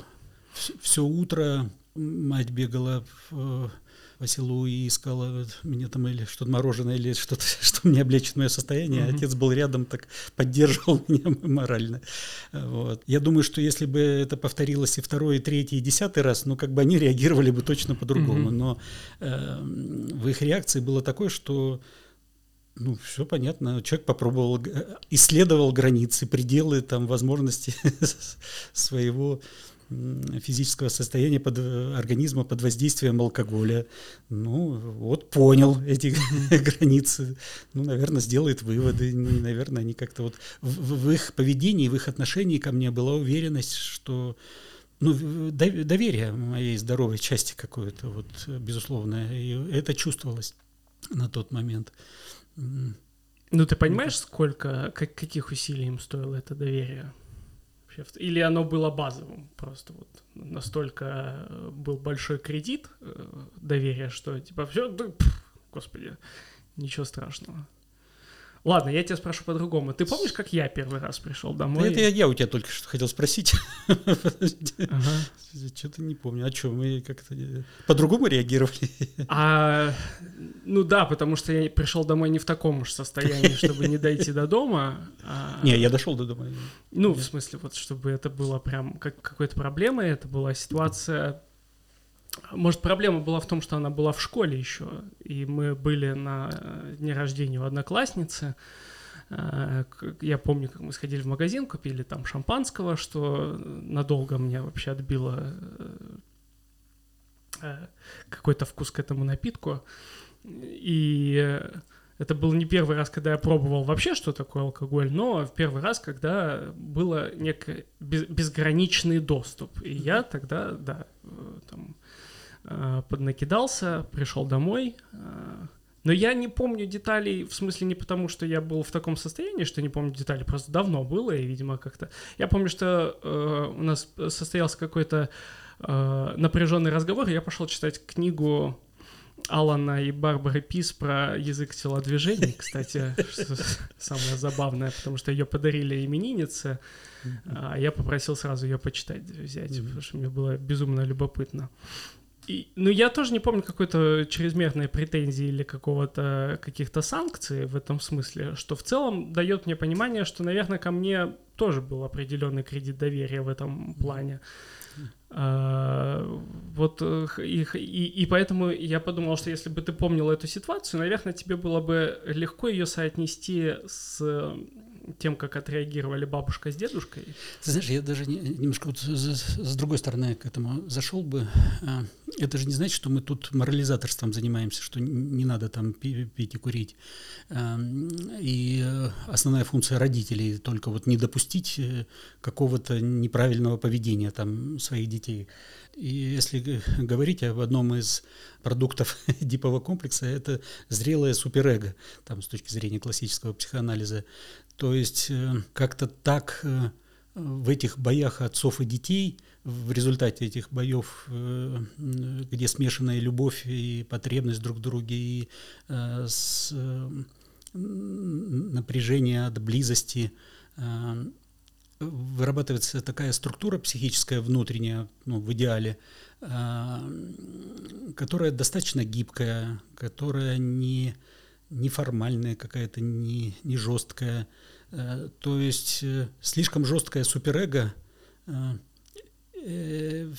все утро мать бегала в по селу и искала мне там или что-то мороженое, или что-то, что мне облегчит мое состояние. Mm-hmm. Отец был рядом, так поддерживал меня морально. Вот. Я думаю, что если бы это повторилось и второй, и третий, и десятый раз, ну, как бы они реагировали бы точно по-другому. Mm-hmm. Но э, в их реакции было такое, что ну, все понятно. Человек попробовал, э, исследовал границы, пределы там возможности своего физического состояния под, э, организма под воздействием алкоголя. Ну, вот понял эти границы. Ну, наверное, сделает выводы. Наверное, они как-то вот в, в их поведении, в их отношении ко мне была уверенность, что ну, доверие моей здоровой части какое-то, вот, безусловно, и это чувствовалось на тот момент. Ну, ты понимаешь, сколько, как, каких усилий им стоило это доверие? Вообще? Или оно было базовым? Просто вот настолько э, был большой кредит э, доверия, что типа все, да, господи, ничего страшного. Ладно, я тебя спрошу по-другому. Ты помнишь, как я первый раз пришел домой? Да это я, я у тебя только что хотел спросить. Что-то не помню. А что, мы как-то по-другому реагировали? А, ну да, потому что я пришел домой не в таком уж состоянии, чтобы не дойти до дома. А... Не, я дошел до дома. Ну, в смысле, вот чтобы это было прям как какой-то проблемой, это была ситуация может, проблема была в том, что она была в школе еще, и мы были на э, дне рождения у одноклассницы. Э, я помню, как мы сходили в магазин, купили там шампанского, что надолго мне вообще отбило э, какой-то вкус к этому напитку. И это был не первый раз, когда я пробовал вообще, что такое алкоголь, но в первый раз, когда было некий безграничный доступ. И я тогда, да, там, поднакидался, пришел домой. Э, но я не помню деталей, в смысле не потому, что я был в таком состоянии, что не помню деталей, просто давно было, и, видимо, как-то... Я помню, что э, у нас состоялся какой-то э, напряженный разговор, и я пошел читать книгу Алана и Барбары Пис про язык телодвижений, кстати, самое забавное, потому что ее подарили имениннице, а я попросил сразу ее почитать, взять, потому что мне было безумно любопытно. И, ну, я тоже не помню какой-то чрезмерной претензии или какого-то каких-то санкций в этом смысле, что в целом дает мне понимание, что, наверное, ко мне тоже был определенный кредит доверия в этом плане. А, Вот э, и, и, и поэтому я подумал, что если бы ты помнил эту ситуацию, наверное, тебе было бы легко ее соотнести с тем, как отреагировали бабушка с дедушкой. Знаешь, я даже не, немножко вот с, с другой стороны к этому зашел бы. А, это же не значит, что мы тут морализаторством занимаемся, что не надо там пить и курить. А, и основная функция родителей только вот не допустить э, какого-то неправильного поведения там своих детей. И если говорить об одном из продуктов дипового комплекса, это зрелое суперэго, там с точки зрения классического психоанализа. То есть э, как-то так э, в этих боях отцов и детей, в результате этих боев, э, где смешанная любовь и потребность друг в друге, и с напряжение от близости, вырабатывается такая структура психическая внутренняя, ну, в идеале, которая достаточно гибкая, которая не неформальная какая-то, не, не жесткая. Э, то есть э, слишком жесткое суперэго э,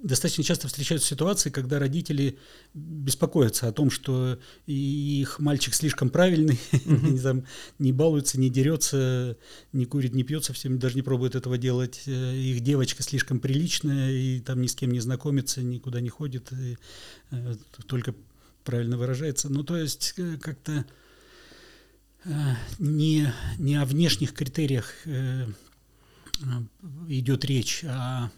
достаточно часто встречаются ситуации, когда родители беспокоятся о том, что их мальчик слишком правильный, не, там, не балуется, не дерется, не курит, не пьет, совсем даже не пробует этого делать. Их девочка слишком приличная и там ни с кем не знакомится, никуда не ходит, и, только правильно выражается. Ну, то есть э, как-то э, не, не о внешних критериях э, идет речь, а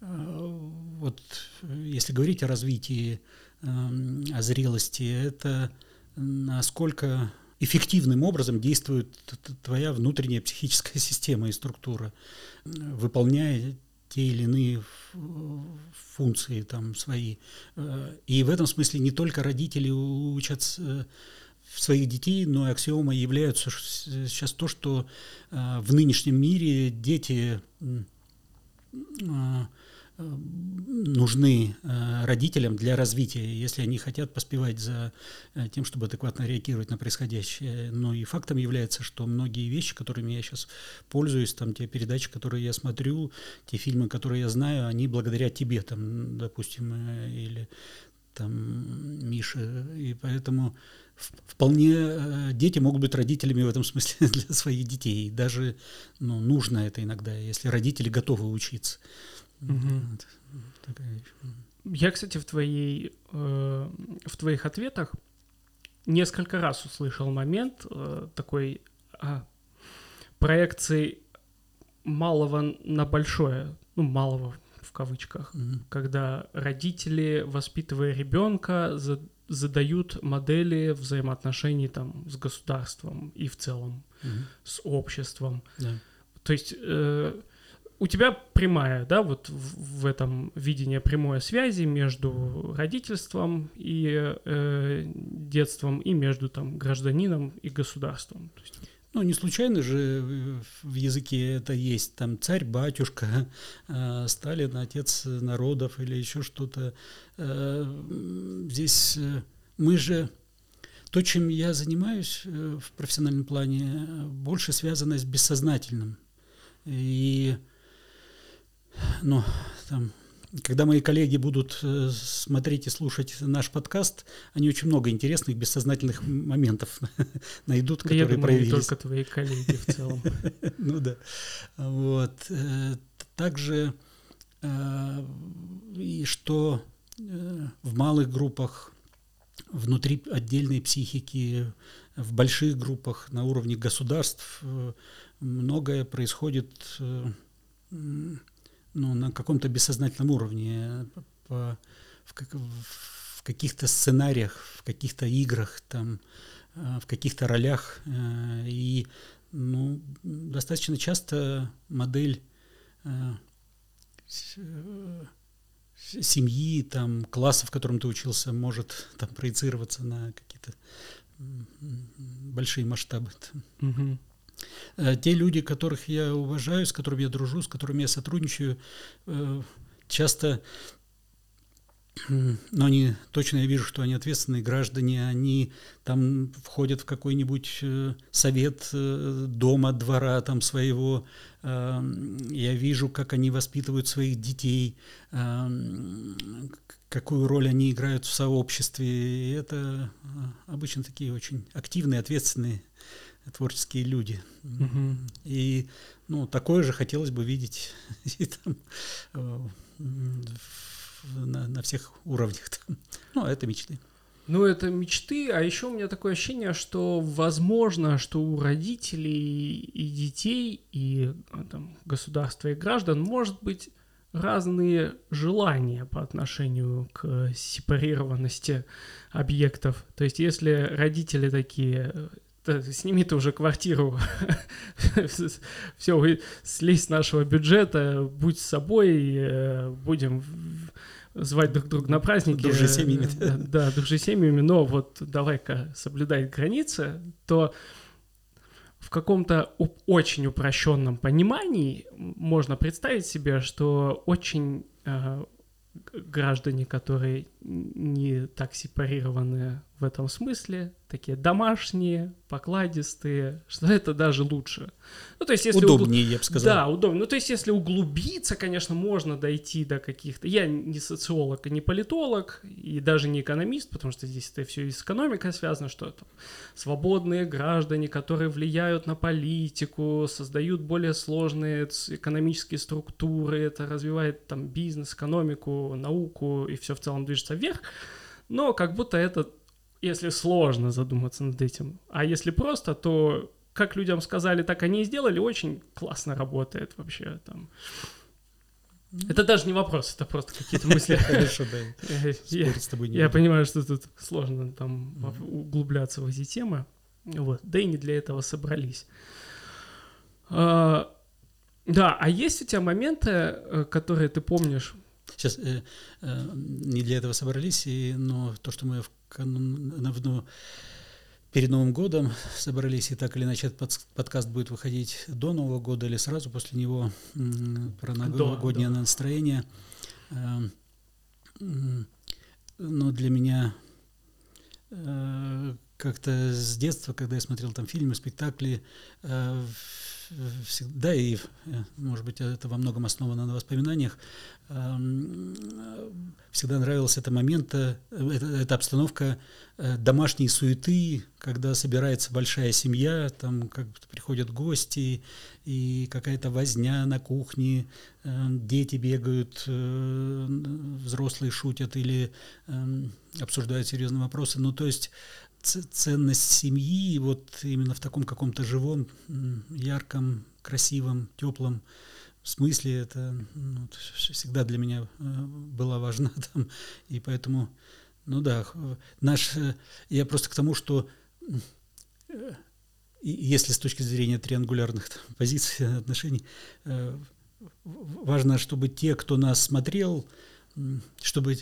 вот если говорить о развитии, о зрелости, это насколько эффективным образом действует твоя внутренняя психическая система и структура, выполняя те или иные функции там свои. Э, и в этом смысле не только родители учат э, своих детей, но и аксиомой являются сейчас то, что э, в нынешнем мире дети нужны э, родителям для развития, если они хотят поспевать за э, тем, чтобы адекватно реагировать на происходящее. Но и фактом является, что многие вещи, которыми я сейчас пользуюсь, там те передачи, которые я смотрю, те фильмы, которые я знаю, они благодаря тебе, там, допустим, э, или там Мише, и поэтому вполне дети могут быть родителями в этом смысле для своих детей. Даже ну, нужно это иногда, если родители готовы учиться. Угу. Я, кстати, в твоей э, в твоих ответах несколько раз услышал момент э, такой э, проекции малого на большое, ну малого в кавычках, mm когда родители, воспитывая ребенка, за, задают модели взаимоотношений там с государством и в целом mm с обществом. Yeah. То есть э, у тебя прямая, да, вот в, в этом видение прямой связи между родительством и э, детством и между там гражданином и государством. Ну, не случайно же в языке это есть. Там царь, батюшка, э, Сталин, отец народов или еще что-то. Э, здесь э, мы же... То, чем я занимаюсь в профессиональном плане, больше связано с бессознательным. И ну, там, когда мои коллеги будут э, смотреть и слушать наш подкаст, они очень много интересных бессознательных моментов найдут, которые Я думаю, проявились. не только твои коллеги в целом. Ну да. Вот. Э, также э, и что в малых группах, внутри отдельной психики, в больших группах, на уровне государств многое происходит ну, на каком-то бессознательном уровне, по, в, как, в каких-то сценариях, в каких-то играх, там, э, в каких-то ролях. Э, и ну, достаточно часто модель э, семьи, там, класса, в котором ты учился, может там, проецироваться на какие-то большие масштабы. Угу. Э, те люди, которых я уважаю, с которыми я дружу, с которыми я сотрудничаю, э, часто но они точно я вижу, что они ответственные граждане, они там входят в какой-нибудь э, совет дома, двора там своего. Я вижу, как они воспитывают своих детей, какую роль они играют в сообществе. И это обычно такие очень активные, ответственные творческие люди. Угу. И ну, такое же хотелось бы видеть и там, на, на всех уровнях. Ну, это мечты. Ну, это мечты, а еще у меня такое ощущение, что возможно, что у родителей и детей, и там, государства и граждан может быть разные желания по отношению к сепарированности объектов. То есть, если родители такие, сними ты уже квартиру, все, слезь с нашего бюджета, будь с собой, э, будем звать друг друга на праздники. Дружи семьями. Да, дружи семьями, но вот давай-ка соблюдай границы, то в каком-то очень упрощенном понимании можно представить себе, что очень э, граждане, которые не так сепарированы в этом смысле, такие домашние, покладистые, что это даже лучше. Ну, то есть, если Удобнее, угл... я бы сказал. Да, удобнее. Ну, то есть, если углубиться, конечно, можно дойти до каких-то... Я не социолог и не политолог, и даже не экономист, потому что здесь это все с экономикой связано, что это свободные граждане, которые влияют на политику, создают более сложные экономические структуры, это развивает там бизнес, экономику, науку, и все в целом движется вверх. Но как будто это если сложно задуматься над этим. А если просто, то как людям сказали, так они и сделали, очень классно работает вообще там. Это даже не вопрос, это просто какие-то мысли. Хорошо, да. Я понимаю, что тут сложно там углубляться в эти темы. Вот. Да и не для этого собрались. А, да, а есть у тебя моменты, э, которые ты помнишь? Сейчас э, э, не для этого собрались, и, но то, что мы в ну, перед Новым годом собрались, и так или иначе этот подкаст будет выходить до Нового года или сразу после него про новогоднее до, настроение. Эм, но для меня э, как-то с детства, когда я смотрел там фильмы, спектакли, э, всегда, и, э, может быть, это во многом основано на воспоминаниях, всегда нравился этот момент, э, эта, эта обстановка э, домашней суеты, когда собирается большая семья, там как приходят гости, и какая-то возня на кухне, дети бегают, взрослые шутят или обсуждают серьезные вопросы. Ну, то есть ценность семьи вот именно в таком каком-то живом, ярком, красивом, теплом смысле это ну, всегда для меня э, была важна там, и поэтому, ну да, наш, э, я просто к тому, что э, если с точки зрения триангулярных там, позиций отношений, важно, чтобы те, кто нас смотрел, чтобы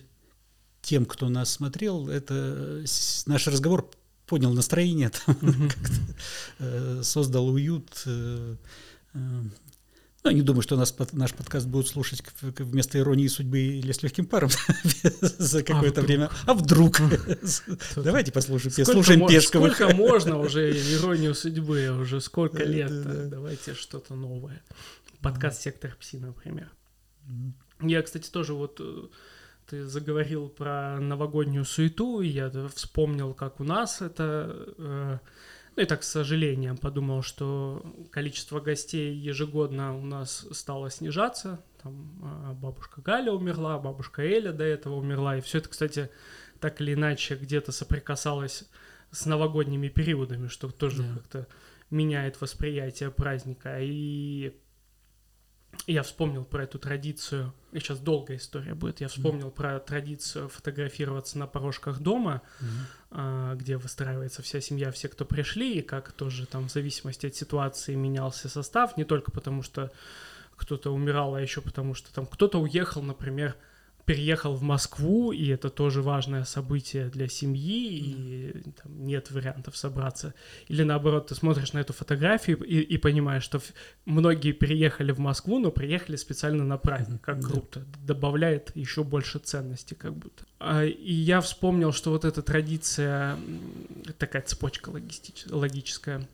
тем, кто нас смотрел, это наш разговор поднял настроение, там, mm-hmm. э, создал уют. Э, э, ну, не думаю, что нас, наш подкаст будут слушать вместо иронии судьбы или с легким паром за какое-то а время. А вдруг? Давайте послушаем. Слушаем Пешковых. Сколько можно уже иронию судьбы? Уже сколько лет? Давайте что-то новое. Подкаст «Сектор Пси», например. Я, кстати, тоже вот э, ты заговорил про новогоднюю суету, и я вспомнил, как у нас это... Э, ну и так, с сожалением, подумал, что количество гостей ежегодно у нас стало снижаться. Там э, бабушка Галя умерла, бабушка Эля до этого умерла. И все это, кстати, так или иначе где-то соприкасалось с новогодними периодами, что тоже yeah. как-то меняет восприятие праздника. И я вспомнил про эту традицию, и сейчас долгая история будет, я вспомнил mm-hmm. про традицию фотографироваться на порожках дома, mm-hmm. где выстраивается вся семья, все, кто пришли, и как тоже там в зависимости от ситуации менялся состав, не только потому что кто-то умирал, а еще потому что там кто-то уехал, например, переехал в Москву, и это тоже важное событие для семьи, и там, нет вариантов собраться. Или наоборот, ты смотришь на эту фотографию и, и понимаешь, что многие переехали в Москву, но приехали специально на праздник. Как круто. Добавляет еще больше ценности, как будто. А, и я вспомнил, что вот эта традиция, такая цепочка логическая,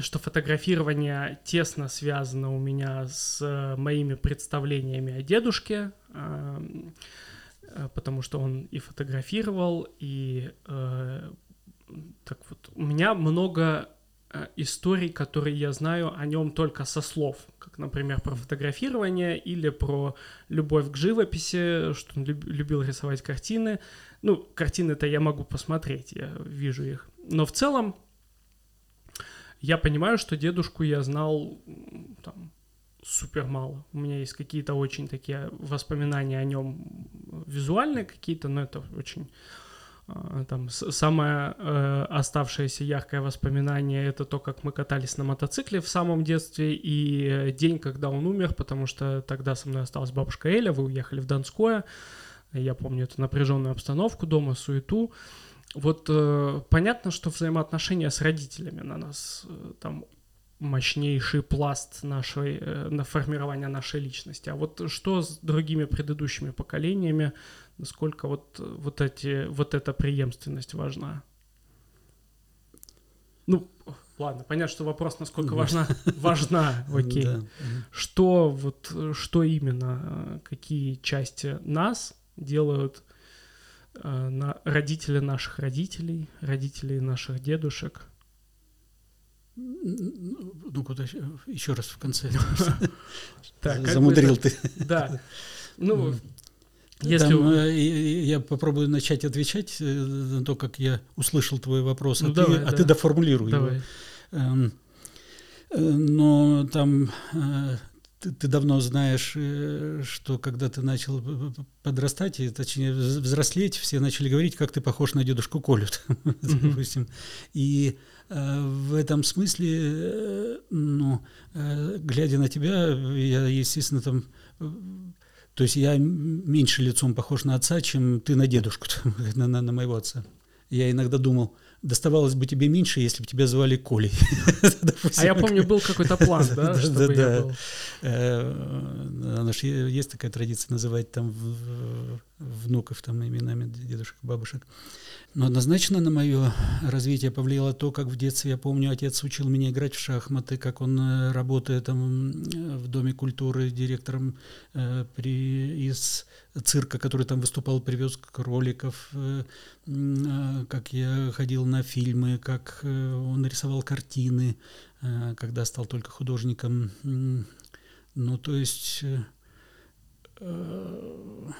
что фотографирование тесно связано у меня с э, моими представлениями о дедушке, э, потому что он и фотографировал, и э, так вот, у меня много историй, которые я знаю о нем только со слов, как, например, про фотографирование или про любовь к живописи, что он любил рисовать картины. Ну, картины-то я могу посмотреть, я вижу их. Но в целом я понимаю, что дедушку я знал там, супер мало. У меня есть какие-то очень такие воспоминания о нем визуальные какие-то, но это очень а, там самое э, оставшееся яркое воспоминание это то, как мы катались на мотоцикле в самом детстве и день, когда он умер, потому что тогда со мной осталась бабушка Эля, вы уехали в Донское, я помню эту напряженную обстановку дома, суету, вот э, понятно, что взаимоотношения с родителями на нас э, там мощнейший пласт нашей, э, на формирование нашей личности. А вот что с другими предыдущими поколениями, насколько вот, вот, эти, вот эта преемственность важна? Ну, ладно, понятно, что вопрос, насколько важна, важна, окей. Что вот, что именно, э, какие части нас делают на родители наших родителей, родителей наших дедушек. Ну, куда еще раз в конце. Замудрил ты. Да. Ну, если Там, э, я попробую начать отвечать э, на то, как я услышал твой вопрос, а, ну, ты, давай, а да. ты доформулируй давай. его. Эм, но там ты, ты давно знаешь, э, что когда ты начал подрастать, и, точнее взрослеть, все начали говорить, как ты похож на дедушку Колю, допустим. И э, в этом смысле, э, ну, глядя на тебя, я, естественно, там то есть я меньше лицом похож на отца, чем ты на дедушку, на, на, на моего отца. Я иногда думал, доставалось бы тебе меньше, если бы тебя звали Колей. А я помню, был какой-то план, да, чтобы я был. Э, есть такая традиция называть там внуков там именами дедушек, бабушек. Но однозначно на мое развитие повлияло то, как в детстве, я помню, отец учил меня играть в шахматы, как он, э, работая там в Доме культуры директором э, при, из цирка, который там выступал, привез кроликов, э, э, как я ходил на фильмы, как э, он рисовал картины, э, когда стал только художником. Ну, то есть... Э, э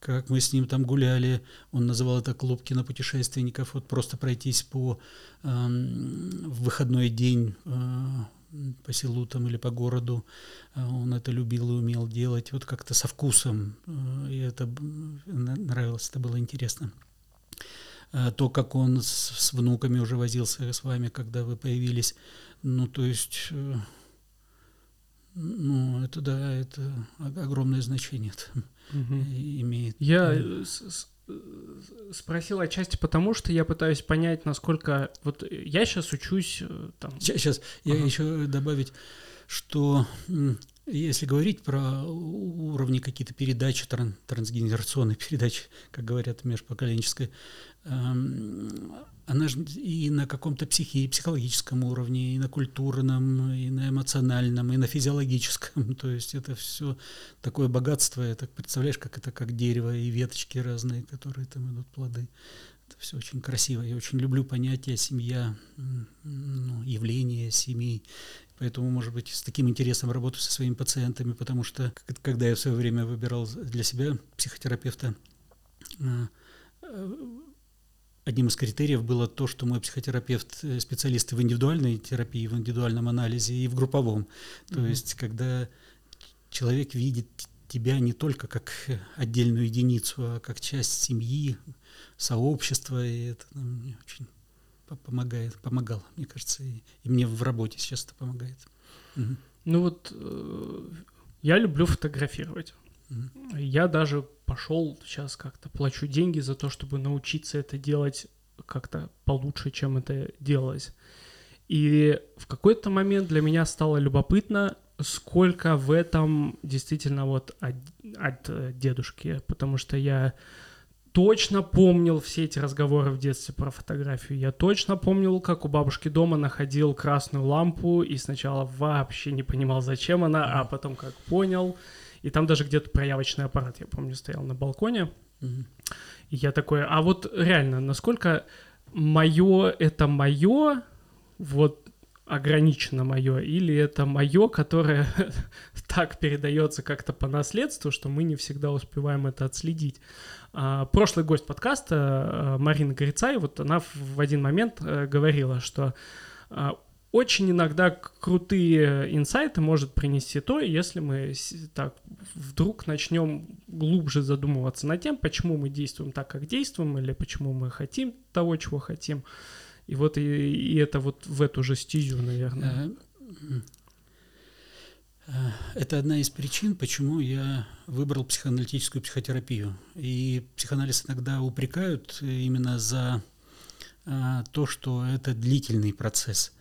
как, мы с ним там гуляли, он называл это клуб кинопутешественников, вот просто пройтись по э, в выходной день э, по селу там или по городу, э, он это любил и умел делать, вот как-то со вкусом, э, и это нравилось, это было интересно. Э, то, как он с, с внуками уже возился с вами, когда вы появились, ну, то есть... Э, ну, это да, это огромное значение угу. имеет. Я спросил отчасти потому, что я пытаюсь понять, насколько... Вот я сейчас учусь э, там... Сейчас, ага. я еще добавить, что если говорить про уровни какие-то передачи, трансгенерационные передачи, как говорят межпоколенческой, эм, она же и на каком-то психи, психологическом уровне, и на культурном, и на эмоциональном, и на физиологическом. То есть это все такое богатство. Я так представляешь, как это как дерево и веточки разные, которые там идут плоды. Это все очень красиво. Я очень люблю понятие семья, ну, явление семей. Поэтому, может быть, с таким интересом работаю со своими пациентами, потому что когда я в свое время выбирал для себя психотерапевта, э, Одним из критериев было то, что мой психотерапевт э, специалист в индивидуальной терапии, в индивидуальном анализе и в групповом. То mm-hmm. есть, когда человек видит тебя не только как отдельную единицу, а как часть семьи, сообщества, и это ну, мне очень помогает, помогало, мне кажется, и, и мне в работе сейчас это помогает. Угу. Ну вот э, я люблю фотографировать. Я даже пошел сейчас как-то плачу деньги за то, чтобы научиться это делать как-то получше, чем это делалось. И в какой-то момент для меня стало любопытно, сколько в этом действительно вот от, от э, дедушки, потому что я точно помнил все эти разговоры в детстве про фотографию. Я точно помнил, как у бабушки дома находил красную лампу и сначала вообще не понимал, зачем она, а потом как понял. И там даже где-то проявочный аппарат, я помню, стоял на балконе. И я такой, а вот реально, насколько мое это мое, вот ограничено мое, или это мое, которое так передается как-то по наследству, что мы не всегда успеваем это отследить. А, прошлый гость подкаста а, Марина Грицай, вот она в один момент э, говорила, что а, очень иногда крутые инсайты может принести то, если мы так вдруг начнем глубже задумываться над тем, почему мы действуем так, как действуем, или почему мы хотим того, чего хотим. И вот и, и это вот в эту же стезю, наверное. Э, э, это одна из причин, почему я выбрал психоаналитическую психотерапию. И психоанализ иногда упрекают именно за э, то, что это длительный процесс.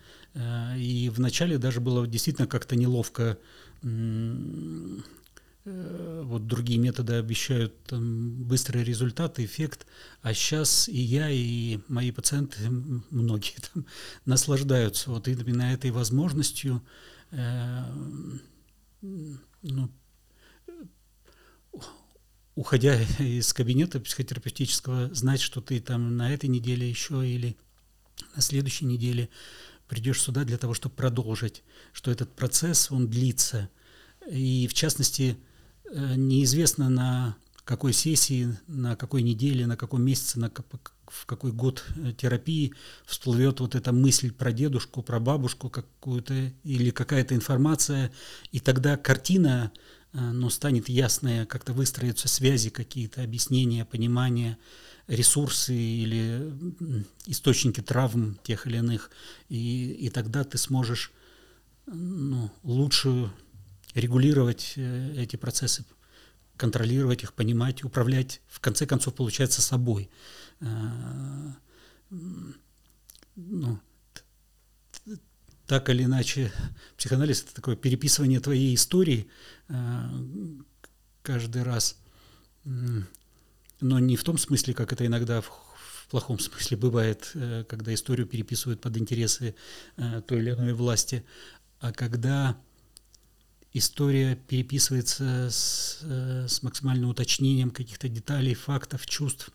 И вначале даже было действительно как-то неловко Э, вот другие методы обещают там, быстрые результаты, эффект, а сейчас и я, и мои пациенты, многие там наслаждаются вот именно этой возможностью, э, ну, уходя из кабинета психотерапевтического, знать, что ты там на этой неделе еще или на следующей неделе придешь сюда для того, чтобы продолжить, что этот процесс, он длится. И в частности, Э, неизвестно на какой сессии, на какой неделе, на каком месяце, на в какой год э, терапии всплывет вот эта мысль про дедушку, про бабушку какую-то или какая-то информация, и тогда картина э, ну, станет ясная, как-то выстроятся связи какие-то, объяснения, понимания, ресурсы или источники травм тех или иных, и, и тогда ты сможешь ну, лучше регулировать э, эти процессы, контролировать их, понимать, управлять, в конце концов, получается, собой. Э, ну, так или иначе, психоанализ – это такое переписывание твоей истории э, каждый раз, но не в том смысле, как это иногда в, в плохом смысле бывает, когда историю переписывают под интересы той или иной власти, а когда история переписывается с, э, с максимальным уточнением каких-то деталей, фактов, чувств,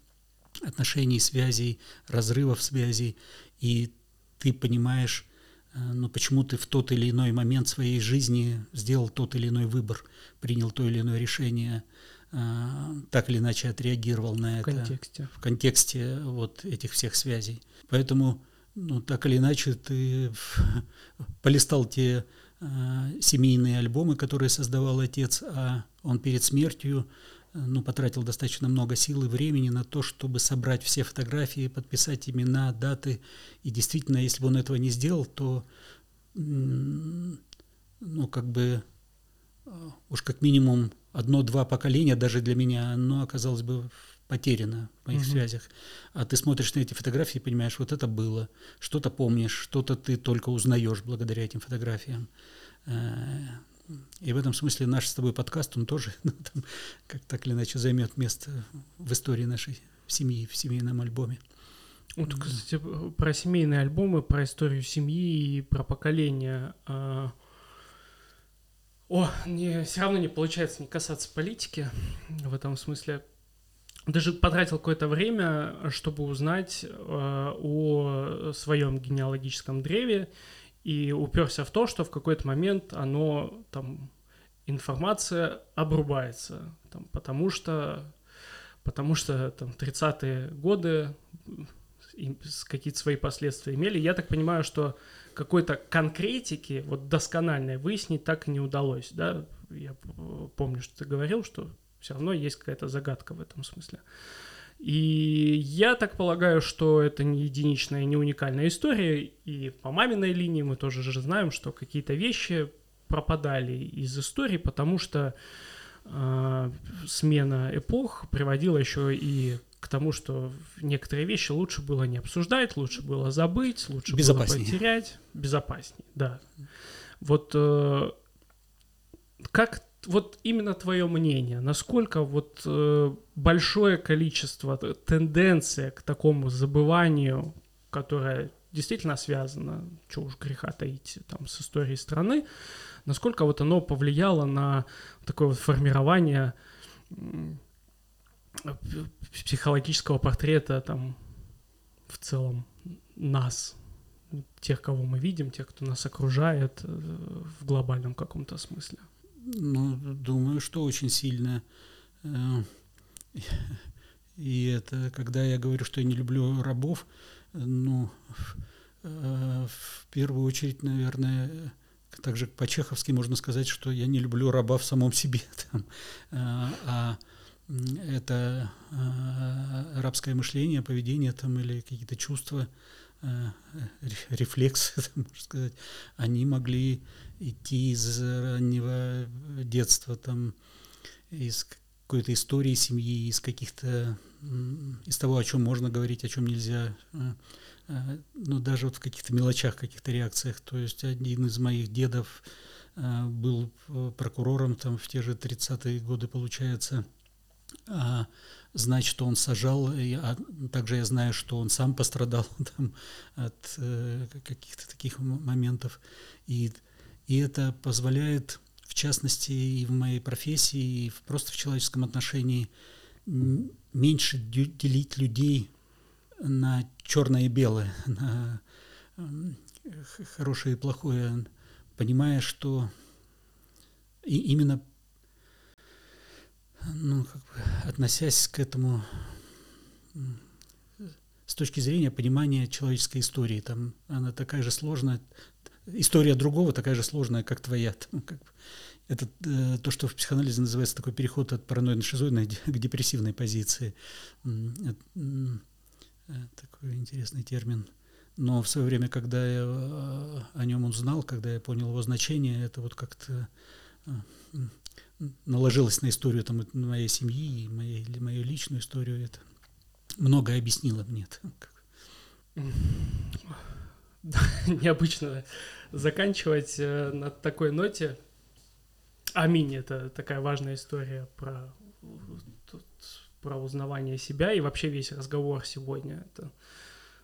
отношений, связей, разрывов связей, и ты понимаешь, э, ну, почему ты в тот или иной момент своей жизни сделал тот или иной выбор, принял то или иное решение, э, так или иначе отреагировал на в это. Контексте. В контексте вот этих всех связей. Поэтому, ну, так или иначе, ты полистал те семейные альбомы, которые создавал отец, а он перед смертью э, ну, потратил достаточно много сил и времени на то, чтобы собрать все фотографии, подписать имена, даты. И действительно, если бы он этого не сделал, то, ну, как бы, э, уж как минимум одно-два поколения, даже для меня, оно оказалось бы потеряно в моих угу. связях. А ты смотришь на эти фотографии и понимаешь, вот это было, что-то помнишь, что-то ты только узнаешь благодаря этим фотографиям. Э, и в этом смысле наш с тобой подкаст, он тоже ну, там, как так или иначе займет место в истории нашей семьи, в семейном альбоме. Вот, кстати, про семейные альбомы, про историю семьи и про поколение. А, о, не, все равно не получается не касаться политики в этом смысле даже потратил какое-то время, чтобы узнать э, о своем генеалогическом древе и уперся в то, что в какой-то момент оно там информация обрубается, там, потому что потому что там 30-е годы какие-то свои последствия имели. Я так понимаю, что какой-то конкретики, вот доскональной выяснить так и не удалось, да? Я помню, что ты говорил, что все равно есть какая-то загадка в этом смысле. И я так полагаю, что это не единичная, не уникальная история. И по маминой линии мы тоже же знаем, что какие-то вещи пропадали из истории, потому что э, смена эпох приводила еще и к тому, что некоторые вещи лучше было не обсуждать, лучше было забыть, лучше было потерять, безопаснее, да. Вот э, как вот именно твое мнение, насколько вот э, большое количество, тенденция к такому забыванию, которая действительно связано, что уж греха таить, там, с историей страны, насколько вот оно повлияло на такое вот формирование психологического портрета там в целом нас, тех, кого мы видим, тех, кто нас окружает э, в глобальном каком-то смысле. Ну, думаю, что очень сильно. Э, и это, когда я говорю, что я не люблю рабов, ну, э, в первую очередь, наверное, также по-чеховски можно сказать, что я не люблю раба в самом себе. Там, э, а это рабское мышление, поведение там, или какие-то чувства, рефлексы, можно сказать, они могли идти из раннего детства, там, из какой-то истории семьи, из каких-то из того, о чем можно говорить, о чем нельзя, э, э, ну, даже вот в каких-то мелочах, каких-то реакциях. То есть один из моих дедов э, был прокурором там в те же 30-е годы, получается, а знать, что он сажал, а также я знаю, что он сам пострадал там, от каких-то таких моментов. И, и это позволяет, в частности, и в моей профессии, и в, просто в человеческом отношении – меньше делить людей на черное и белое, на хорошее и плохое, понимая, что и именно ну, как бы, относясь к этому с точки зрения понимания человеческой истории, там она такая же сложная, история другого такая же сложная, как твоя. Там, как бы, это э, то, что в психоанализе называется такой переход от параноидно-шизоидной к депрессивной позиции. Это, э, такой интересный термин. Но в свое время, когда я э, о нем узнал, когда я понял его значение, это вот как-то э, наложилось на историю там, моей семьи и моей, мою личную историю. Это многое объяснило мне. Необычно заканчивать на такой ноте. Аминь — это такая важная история про, про узнавание себя и вообще весь разговор сегодня. Это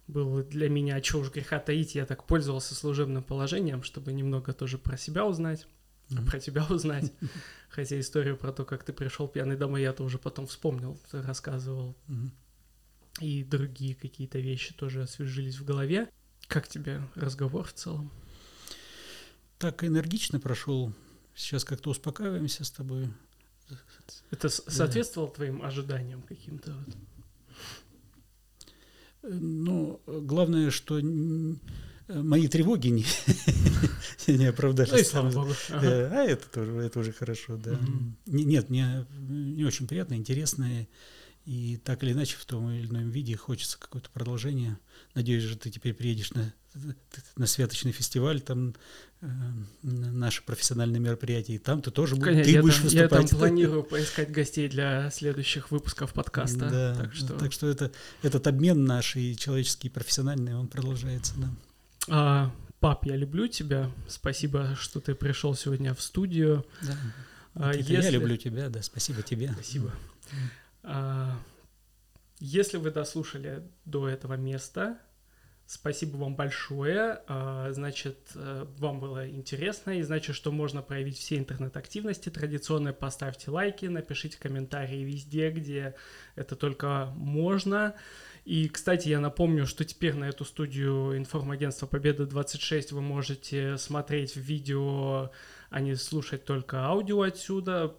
был для меня, чего уж греха таить, я так пользовался служебным положением, чтобы немного тоже про себя узнать, mm-hmm. про тебя узнать. Хотя историю про то, как ты пришел пьяный домой, я тоже потом вспомнил, рассказывал. Mm-hmm. И другие какие-то вещи тоже освежились в голове. Как тебе разговор в целом? Так энергично прошел сейчас как-то успокаиваемся с тобой. Это соответствовало да. твоим ожиданиям каким-то? Ну, главное, что мои тревоги не, не оправдались. Ну, ага. А это тоже, это уже хорошо, да. Угу. Нет, мне не очень приятно, интересно. И так или иначе в том или ином виде хочется какое-то продолжение. Надеюсь, что ты теперь приедешь на, на святочный фестиваль, там э, наши профессиональные мероприятия, и там ты тоже Конечно, ты я будешь там, выступать. Я там планирую поискать гостей для следующих выпусков подкаста. Да, так что, так что это, этот обмен наш и человеческий, и профессиональный, он продолжается, да. А, пап, я люблю тебя. Спасибо, что ты пришел сегодня в студию. Да. А, если... Я люблю тебя, да, спасибо тебе. Спасибо. А, если вы дослушали до этого места, спасибо вам большое. А, значит, э, вам было интересно, и значит, что можно проявить все интернет-активности традиционные. Поставьте лайки, напишите комментарии везде, где это только можно. И, кстати, я напомню, что теперь на эту студию информагентства Победа 26 вы можете смотреть видео, а не слушать только аудио отсюда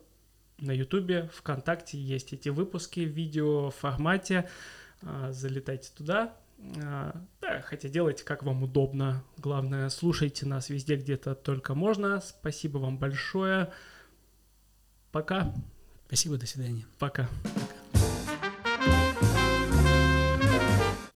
на Ютубе, ВКонтакте есть эти выпуски в видео формате. А, залетайте туда. А, да, хотя делайте как вам удобно. Главное, слушайте нас везде, где-то только можно. Спасибо вам большое. Пока. Спасибо, до свидания. Пока.